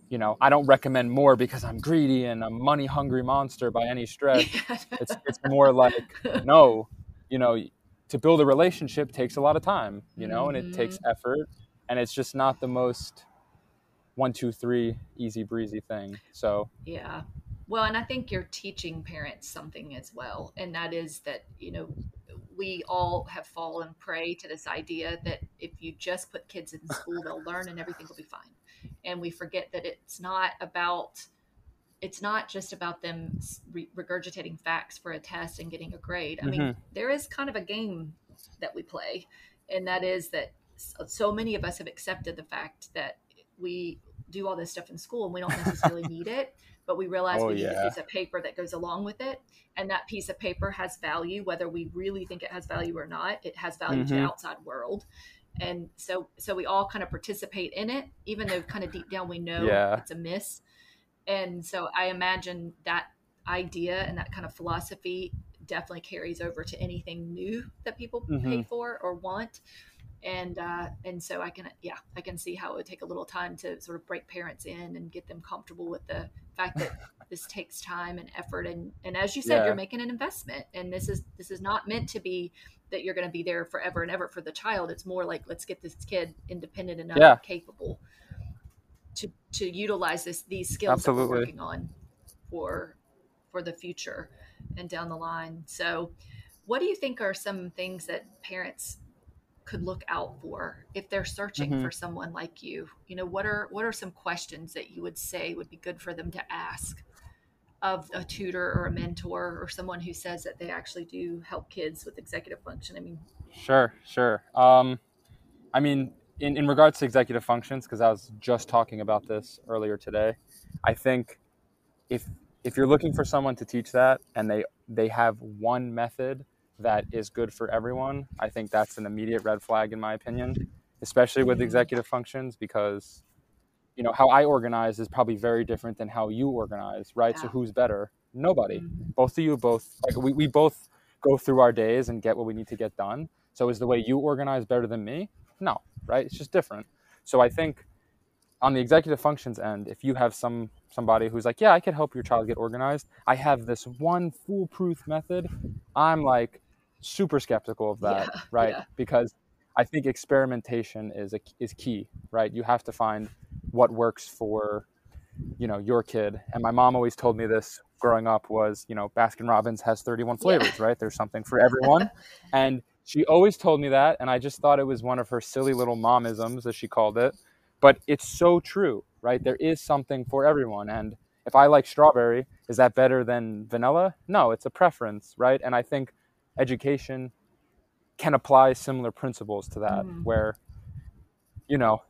you know, I don't recommend more because I'm greedy and a money hungry monster by any stretch. It's it's more like no, you know, to build a relationship takes a lot of time, you know, and it takes effort, and it's just not the most one two three easy breezy thing. So Yeah. Well, and I think you're teaching parents something as well. And that is that, you know, we all have fallen prey to this idea that if you just put kids in school, they'll learn and everything will be fine. And we forget that it's not about, it's not just about them re- regurgitating facts for a test and getting a grade. I mean, Mhm. there is kind of a game that we play. And that is that so many of us have accepted the fact that we do all this stuff in school and we don't necessarily need it but we realize Oh, we need yeah. a piece of paper that goes along with it and that piece of paper has value whether we really think it has value or not it has value to the Mhm. outside world and so so we all kind of participate in it even though kind of deep down we know Yeah. it's a miss and so i imagine that idea and that kind of philosophy definitely carries over to anything new that people pay Mhm. for or want and uh, and so I can yeah I can see how it would take a little time to sort of break parents in and get them comfortable with the fact that this takes time and effort and and as you said Yeah. you're making an investment and this is this is not meant to be that you're going to be there forever and ever for the child it's more like let's get this kid independent enough Yeah. and capable to to utilize this these skills that Absolutely. we're working on for for the future and down the line so what do you think are some things that parents could look out for if they're searching Mhm. for someone like you you know what are what are some questions that you would say would be good for them to ask of a tutor or a mentor or someone who says that they actually do help kids with executive function i mean Sure, sure. Um, I mean, in, in regards to executive functions, because I was just talking about this earlier today, I think if if you're looking for someone to teach that and they they have one method that is good for everyone, I think that's an immediate red flag in my opinion, especially with executive functions because you know how I organize is probably very different than how you organize, right? So who's better? Nobody. Mhm. Both of you both like we, we both go through our days and get what we need to get done. So is the way you organize better than me? No, right? It's just different. So I think on the executive functions end, if you have some somebody who's like, yeah, I could help your child get organized. I have this one foolproof method. I'm like super skeptical of that, Yeah, right? yeah. Because I think experimentation is a, is key, right? You have to find what works for you know your kid. And my mom always told me this growing up was, you know, Baskin Robbins has 31 Yeah. flavors, right? There's something for everyone. and she always told me that and I just thought it was one of her silly little momisms as she called it. But it's so true, right? There is something for everyone and if I like strawberry, is that better than vanilla? No, it's a preference, right? And I think education can apply similar principles to that Mhm. where you know,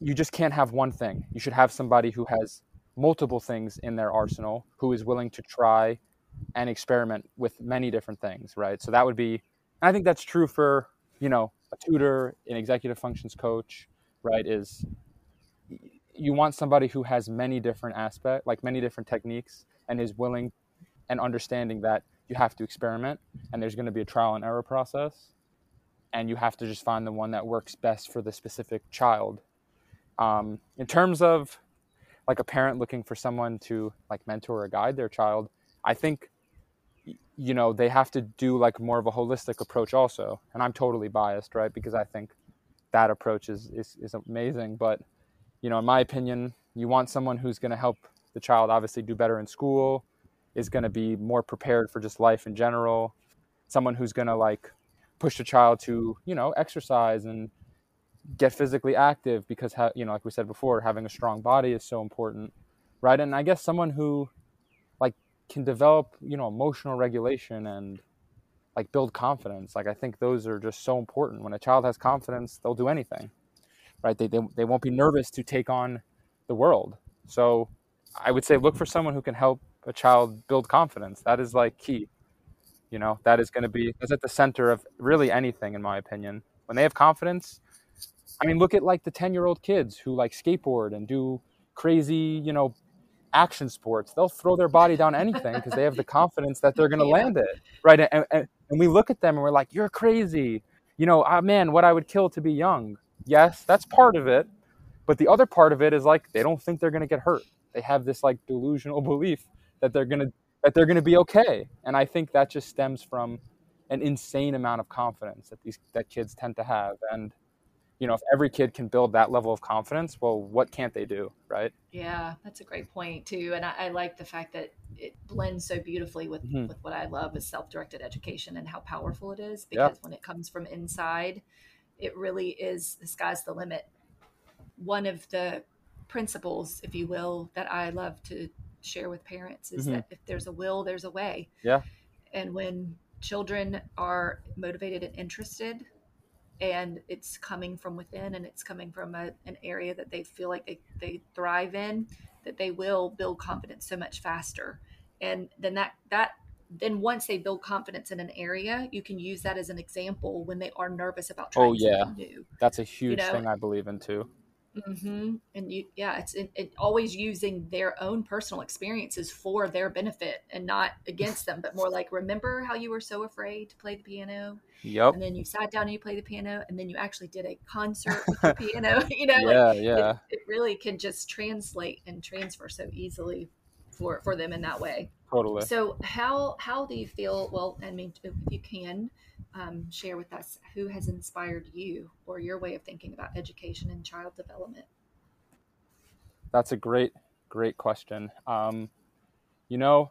you just can't have one thing. You should have somebody who has multiple things in their arsenal, who is willing to try and experiment with many different things, right? So that would be, and I think that's true for, you know, a tutor, an executive functions coach, right? Is you want somebody who has many different aspects, like many different techniques, and is willing and understanding that you have to experiment and there's going to be a trial and error process and you have to just find the one that works best for the specific child. Um, in terms of like a parent looking for someone to like mentor or guide their child i think you know they have to do like more of a holistic approach also and i'm totally biased right because i think that approach is is, is amazing but you know in my opinion you want someone who's going to help the child obviously do better in school is going to be more prepared for just life in general. Someone who's going to like push the child to you know exercise and get physically active because ha- you know like we said before having a strong body is so important right? And i guess someone who like can develop you know emotional regulation and like build confidence like i think those are just so important. When a child has confidence they'll do anything right? They, they, they won't be nervous to take on the world. So i would say look for someone who can help a child build confidence. That is like key. You know that is going to be that's at the center of really anything in my opinion. When they have confidence i mean look at like the 10 year old kids who like skateboard and do crazy you know action sports. They'll throw their body down anything because they have the confidence that they're going to Yeah. land it right? And, and, and we look at them and we're like you're crazy. You know ah, man what i would kill to be young. Yes that's part of it but the other part of it is like they don't think they're going to get hurt. They have this like delusional belief that they're going to that they're going to be okay and i think that just stems from an insane amount of confidence that these that kids tend to have and you know if every kid can build that level of confidence well what can't they do right Yeah, that's a great point too, and I, I like the fact that it blends so beautifully with Mhm. with what I love is self-directed education and how powerful it is. Yeah. Because when it comes from inside, it really is the sky's the limit. One of the principles, if you will, that I love to share with parents is Mhm. that if there's a will, there's a way. Yeah. And when children are motivated and interested and it's coming from within and it's coming from a, an area that they feel like they, they thrive in that they will build confidence so much faster and then that that then once they build confidence in an area you can use that as an example when they are nervous about trying Oh, yeah. something new that's a huge know- thing i believe in too hmm and you yeah it's it, it always using their own personal experiences for their benefit and not against them but more like remember how you were so afraid to play the piano? Yep and then you sat down and you played the piano and then you actually did a concert with the piano you know? Like, yeah it- yeah. it, really can just translate and transfer so easily for for them in that way. Totally. So how how do you feel well i mean if you can um, share with us who has inspired you or your way of thinking about education and child development That's a great, great question. Um, you know,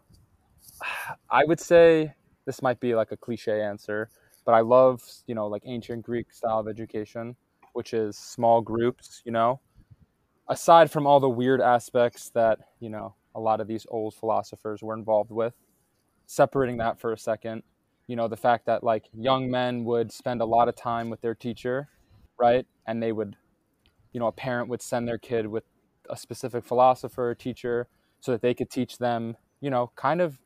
I would say this might be like a cliche answer, but I love, you know, like ancient Greek style of education, which is small groups, you know. Aside from all the weird aspects that, you know, a lot of these old philosophers were involved with, separating that for a second, you know, the fact that like young men would spend a lot of time with their teacher, right? And they would, you know, a parent would send their kid with a specific philosopher or teacher so that they could teach them you know, kind of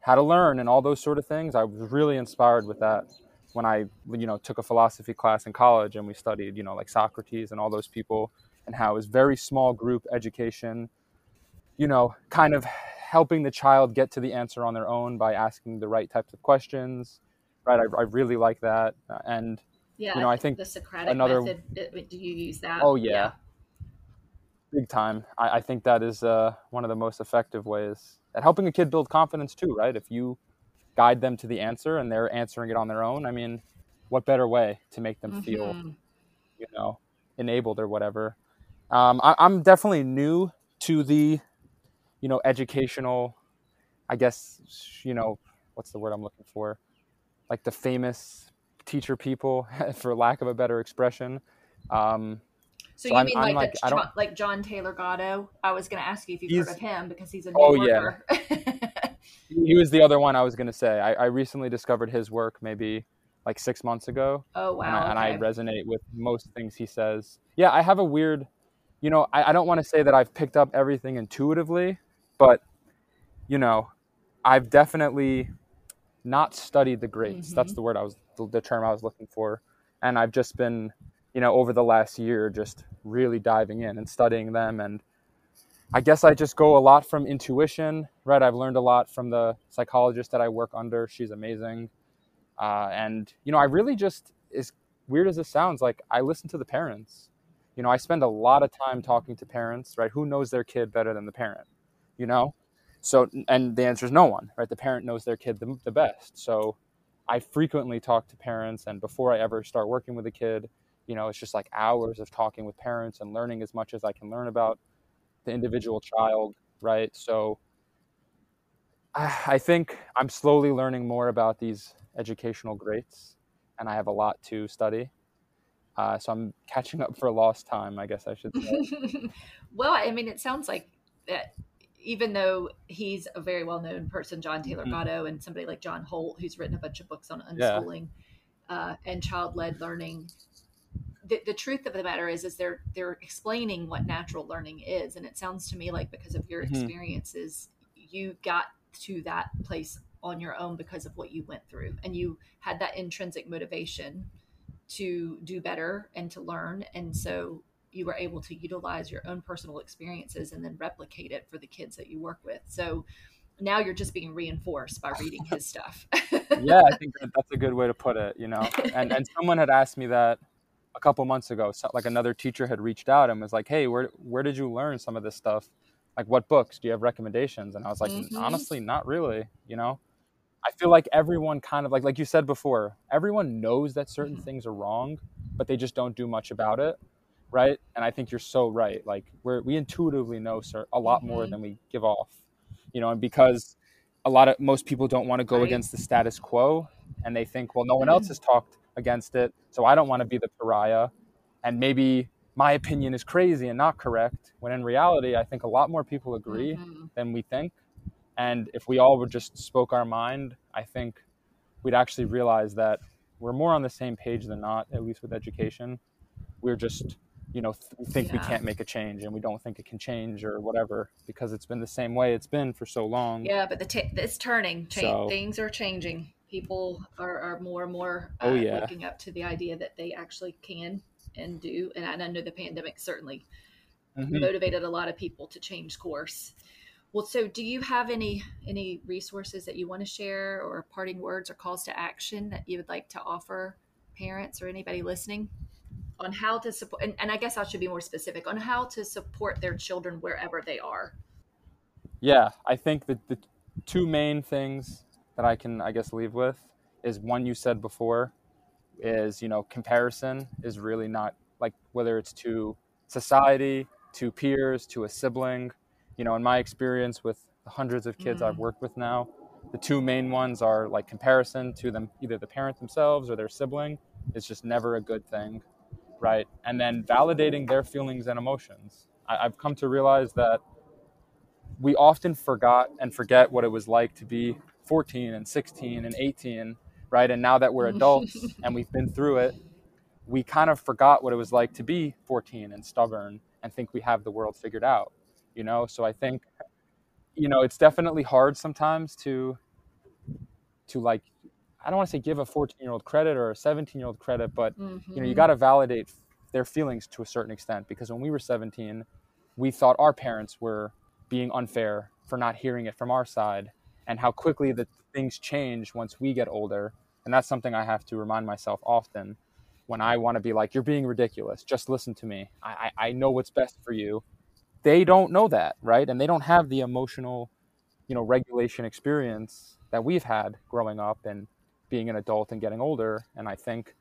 how to learn and all those sort of things. I was really inspired with that when I, you know, took a philosophy class in college and we studied, you know, like Socrates and all those people and how it was very small group education, you know, kind of helping the child get to the answer on their own by asking the right types of questions. Right. I, I really like that. And, yeah, you know, I think the Socratic another- method. uh, Do you use that? Oh, yeah. big time. I, I think that is uh, one of the most effective ways at helping a kid build confidence too, right? If you guide them to the answer and they're answering it on their own, I mean, what better way to make them feel, Mhm. you know, enabled or whatever? Um, I, I'm definitely new to the, you know, educational, I guess, you know, what's the word I'm looking for? Like the famous teacher people, for lack of a better expression. Um, So, So you I'm- mean I'm like, like- the I don't- John, like John Taylor Gatto? I was going to ask you if you've heard of him because he's a new Oh, yeah. he was the other one I was going to say. I, I recently discovered his work maybe like six months ago, oh wow! and, I, and I resonate with most things he says. Yeah, I have a weird, you know, I, I don't want to say that I've picked up everything intuitively, but you know, I've definitely not studied the greats. That's Mhm. the word I was, the, the term I was looking for, and I've just been, you know, over the last year, just really diving in and studying them and. I guess I just go a lot from intuition, right? I've learned a lot from the psychologist that I work under. She's amazing. Uh, and, you know, I really just, as weird as this sounds, like I listen to the parents. You know, I spend a lot of time talking to parents, right? Who knows their kid better than the parent, you know? So, and the answer is no one, right? The parent knows their kid the, the best. So I frequently talk to parents. And before I ever start working with a kid, you know, it's just like hours of talking with parents and learning as much as I can learn about the individual child, right? So I I think I'm slowly learning more about these educational greats, and I have a lot to study. Uh, so I'm catching up for lost time, I guess I should well, I mean, it sounds like that. Even though he's a very well-known person, John Taylor Mhm. Gatto, and somebody like John Holt, who's written a bunch of books on Yeah. unschooling uh, and child-led learning, the, the truth of the matter is, is they're they're explaining what natural learning is, and it sounds to me like because of your Mhm. experiences, you got to that place on your own because of what you went through, and you had that intrinsic motivation to do better and to learn, and so you were able to utilize your own personal experiences and then replicate it for the kids that you work with. So now you're just being reinforced by reading his stuff. yeah, I think that that's a good way to put it, you know. And and someone had asked me that a couple months ago. So, like another teacher had reached out and was like, "Hey, where where did you learn some of this stuff? Like, what books? Do you have recommendations?" And I was like, Mhm. "Honestly, not really." You know, I feel like everyone kind of like like you said before, everyone knows that certain Mhm. things are wrong, but they just don't do much about it, right? And I think you're so right. Like we're we intuitively know cer- a lot more Mhm. than we give off, you know, and because a lot of most people don't want to go Right. against the status quo and they think well no one else has talked against it so i don't want to be the pariah and maybe my opinion is crazy and not correct when in reality i think a lot more people agree Mhm. than we think and if we all would just spoke our mind i think we'd actually realize that we're more on the same page than not at least with education we're just you know th- we think we can't make a change and we don't think it can change or whatever because it's been the same way it's been for so long Yeah, but the t- it's turning. Cha- So- Things are changing. People are, are more and more uh, Oh, yeah. waking up to the idea that they actually can and do. And I know the pandemic certainly Mhm. motivated a lot of people to change course. Well, so do you have any any resources that you want to share, or parting words or calls to action that you would like to offer parents or anybody listening on how to support? And, and I guess I should be more specific on how to support their children wherever they are. Yeah, I think that the two main things that I can, I guess, leave with is one you said before is, you know, comparison is really not like whether it's to society, to peers, to a sibling. You know, in my experience with the hundreds of kids I've Mm. worked with now, the two main ones are like comparison to them, either the parent themselves or their sibling is just never a good thing, right? And then validating their feelings and emotions. I, I've come to realize that we often forgot and forget what it was like to be 14 and 16 and 18, right? And now that we're adults and we've been through it, we kind of forgot what it was like to be 14 and stubborn and think we have the world figured out, you know? So I think you know, it's definitely hard sometimes to to like I don't want to say give a 14 year old credit or a 17 year old credit, but mm-hmm. you know, you mm-hmm. got to validate their feelings to a certain extent because when we were 17, we thought our parents were being unfair for not hearing it from our side and how quickly the things change once we get older. And that's something I have to remind myself often when I want to be like, you're being ridiculous. Just listen to me. I, I, I know what's best for you. They don't know that, right? And they don't have the emotional, you know, regulation experience that we've had growing up and being an adult and getting older. And I think,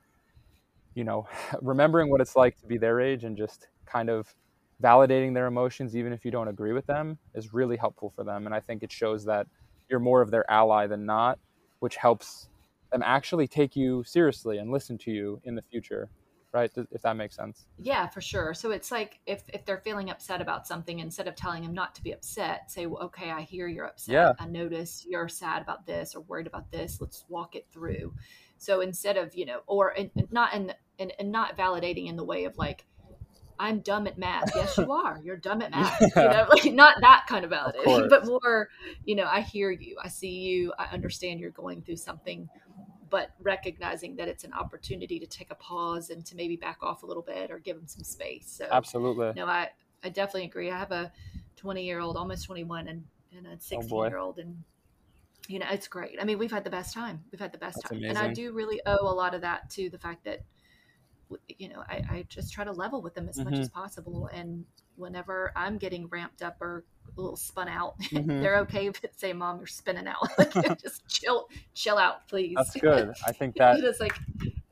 you know, remembering what it's like to be their age and just kind of validating their emotions, even if you don't agree with them, is really helpful for them. And I think it shows that you're more of their ally than not, which helps them actually take you seriously and listen to you in the future right if that makes sense yeah for sure so it's like if if they're feeling upset about something instead of telling them not to be upset say well, okay i hear you're upset yeah. i notice you're sad about this or worried about this let's walk it through so instead of you know or and, not in and, and not validating in the way of like I'm dumb at math. Yes, you are. You're dumb at math. Yeah. You know, like not that kind of validating, of but more, you know, I hear you. I see you. I understand you're going through something, but recognizing that it's an opportunity to take a pause and to maybe back off a little bit or give them some space. So absolutely. No, I, I definitely agree. I have a 20 year old, almost 21 and, and a 16 oh year old and you know, it's great. I mean, we've had the best time. We've had the best That's time. Amazing. And I do really owe a lot of that to the fact that you know, I, I just try to level with them as mm-hmm. much as possible. And whenever I'm getting ramped up or a little spun out, mm-hmm. they're okay with it. Say, "Mom, you're spinning out. like, just chill, chill out, please." That's good. I think that it's like,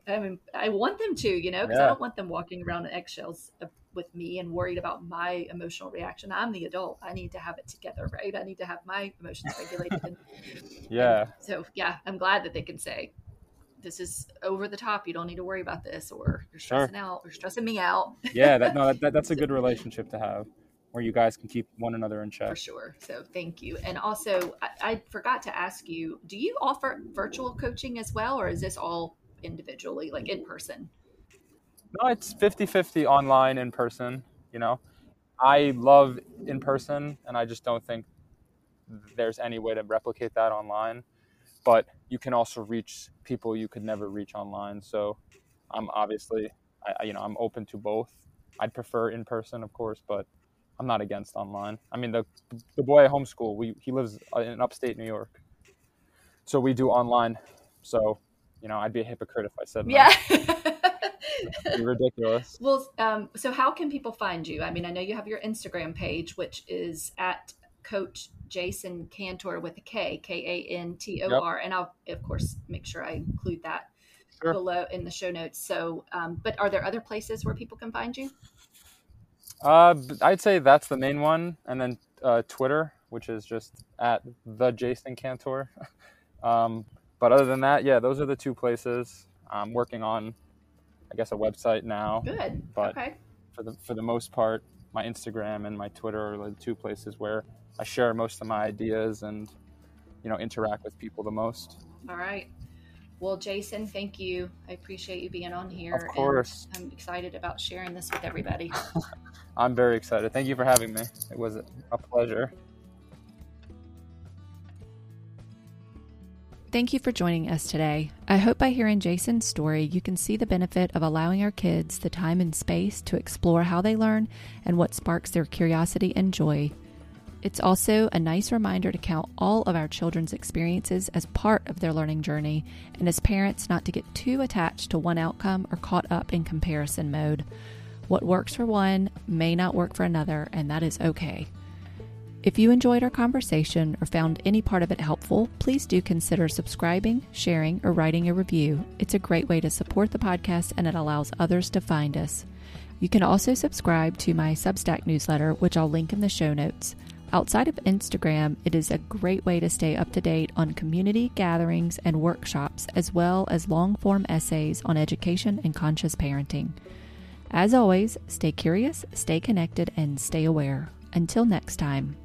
I mean, I want them to, you know, because yeah. I don't want them walking around in eggshells with me and worried about my emotional reaction. I'm the adult. I need to have it together, right? I need to have my emotions regulated. And, yeah. And so yeah, I'm glad that they can say, this is over the top. You don't need to worry about this, or you're stressing sure. out, or stressing me out. yeah, that, no, that, that's a good relationship to have, where you guys can keep one another in check. For sure. So thank you. And also, I, I forgot to ask you: Do you offer virtual coaching as well, or is this all individually, like in person? No, it's 50-50 online, in person. You know, I love in person, and I just don't think there's any way to replicate that online but you can also reach people you could never reach online. So I'm obviously, I, you know, I'm open to both. I'd prefer in person, of course, but I'm not against online. I mean, the the boy I homeschool, we he lives in upstate New York, so we do online. So, you know, I'd be a hypocrite if I said yeah. ridiculous. Well, um, so how can people find you? I mean, I know you have your Instagram page, which is at Coach Jason Kantor with a K, K A N T O R, yep. and I'll of course make sure I include that sure. below in the show notes. So, um, but are there other places where people can find you? Uh, I'd say that's the main one, and then uh, Twitter, which is just at the Jason Kantor. um, but other than that, yeah, those are the two places. I'm working on, I guess, a website now. Good. But okay. for the for the most part, my Instagram and my Twitter are the two places where I share most of my ideas and you know interact with people the most. All right. Well, Jason, thank you. I appreciate you being on here. Of course. I'm excited about sharing this with everybody. I'm very excited. Thank you for having me. It was a pleasure. Thank you for joining us today. I hope by hearing Jason's story, you can see the benefit of allowing our kids the time and space to explore how they learn and what sparks their curiosity and joy. It's also a nice reminder to count all of our children's experiences as part of their learning journey, and as parents, not to get too attached to one outcome or caught up in comparison mode. What works for one may not work for another, and that is okay. If you enjoyed our conversation or found any part of it helpful, please do consider subscribing, sharing, or writing a review. It's a great way to support the podcast and it allows others to find us. You can also subscribe to my Substack newsletter, which I'll link in the show notes. Outside of Instagram, it is a great way to stay up to date on community gatherings and workshops, as well as long form essays on education and conscious parenting. As always, stay curious, stay connected, and stay aware. Until next time.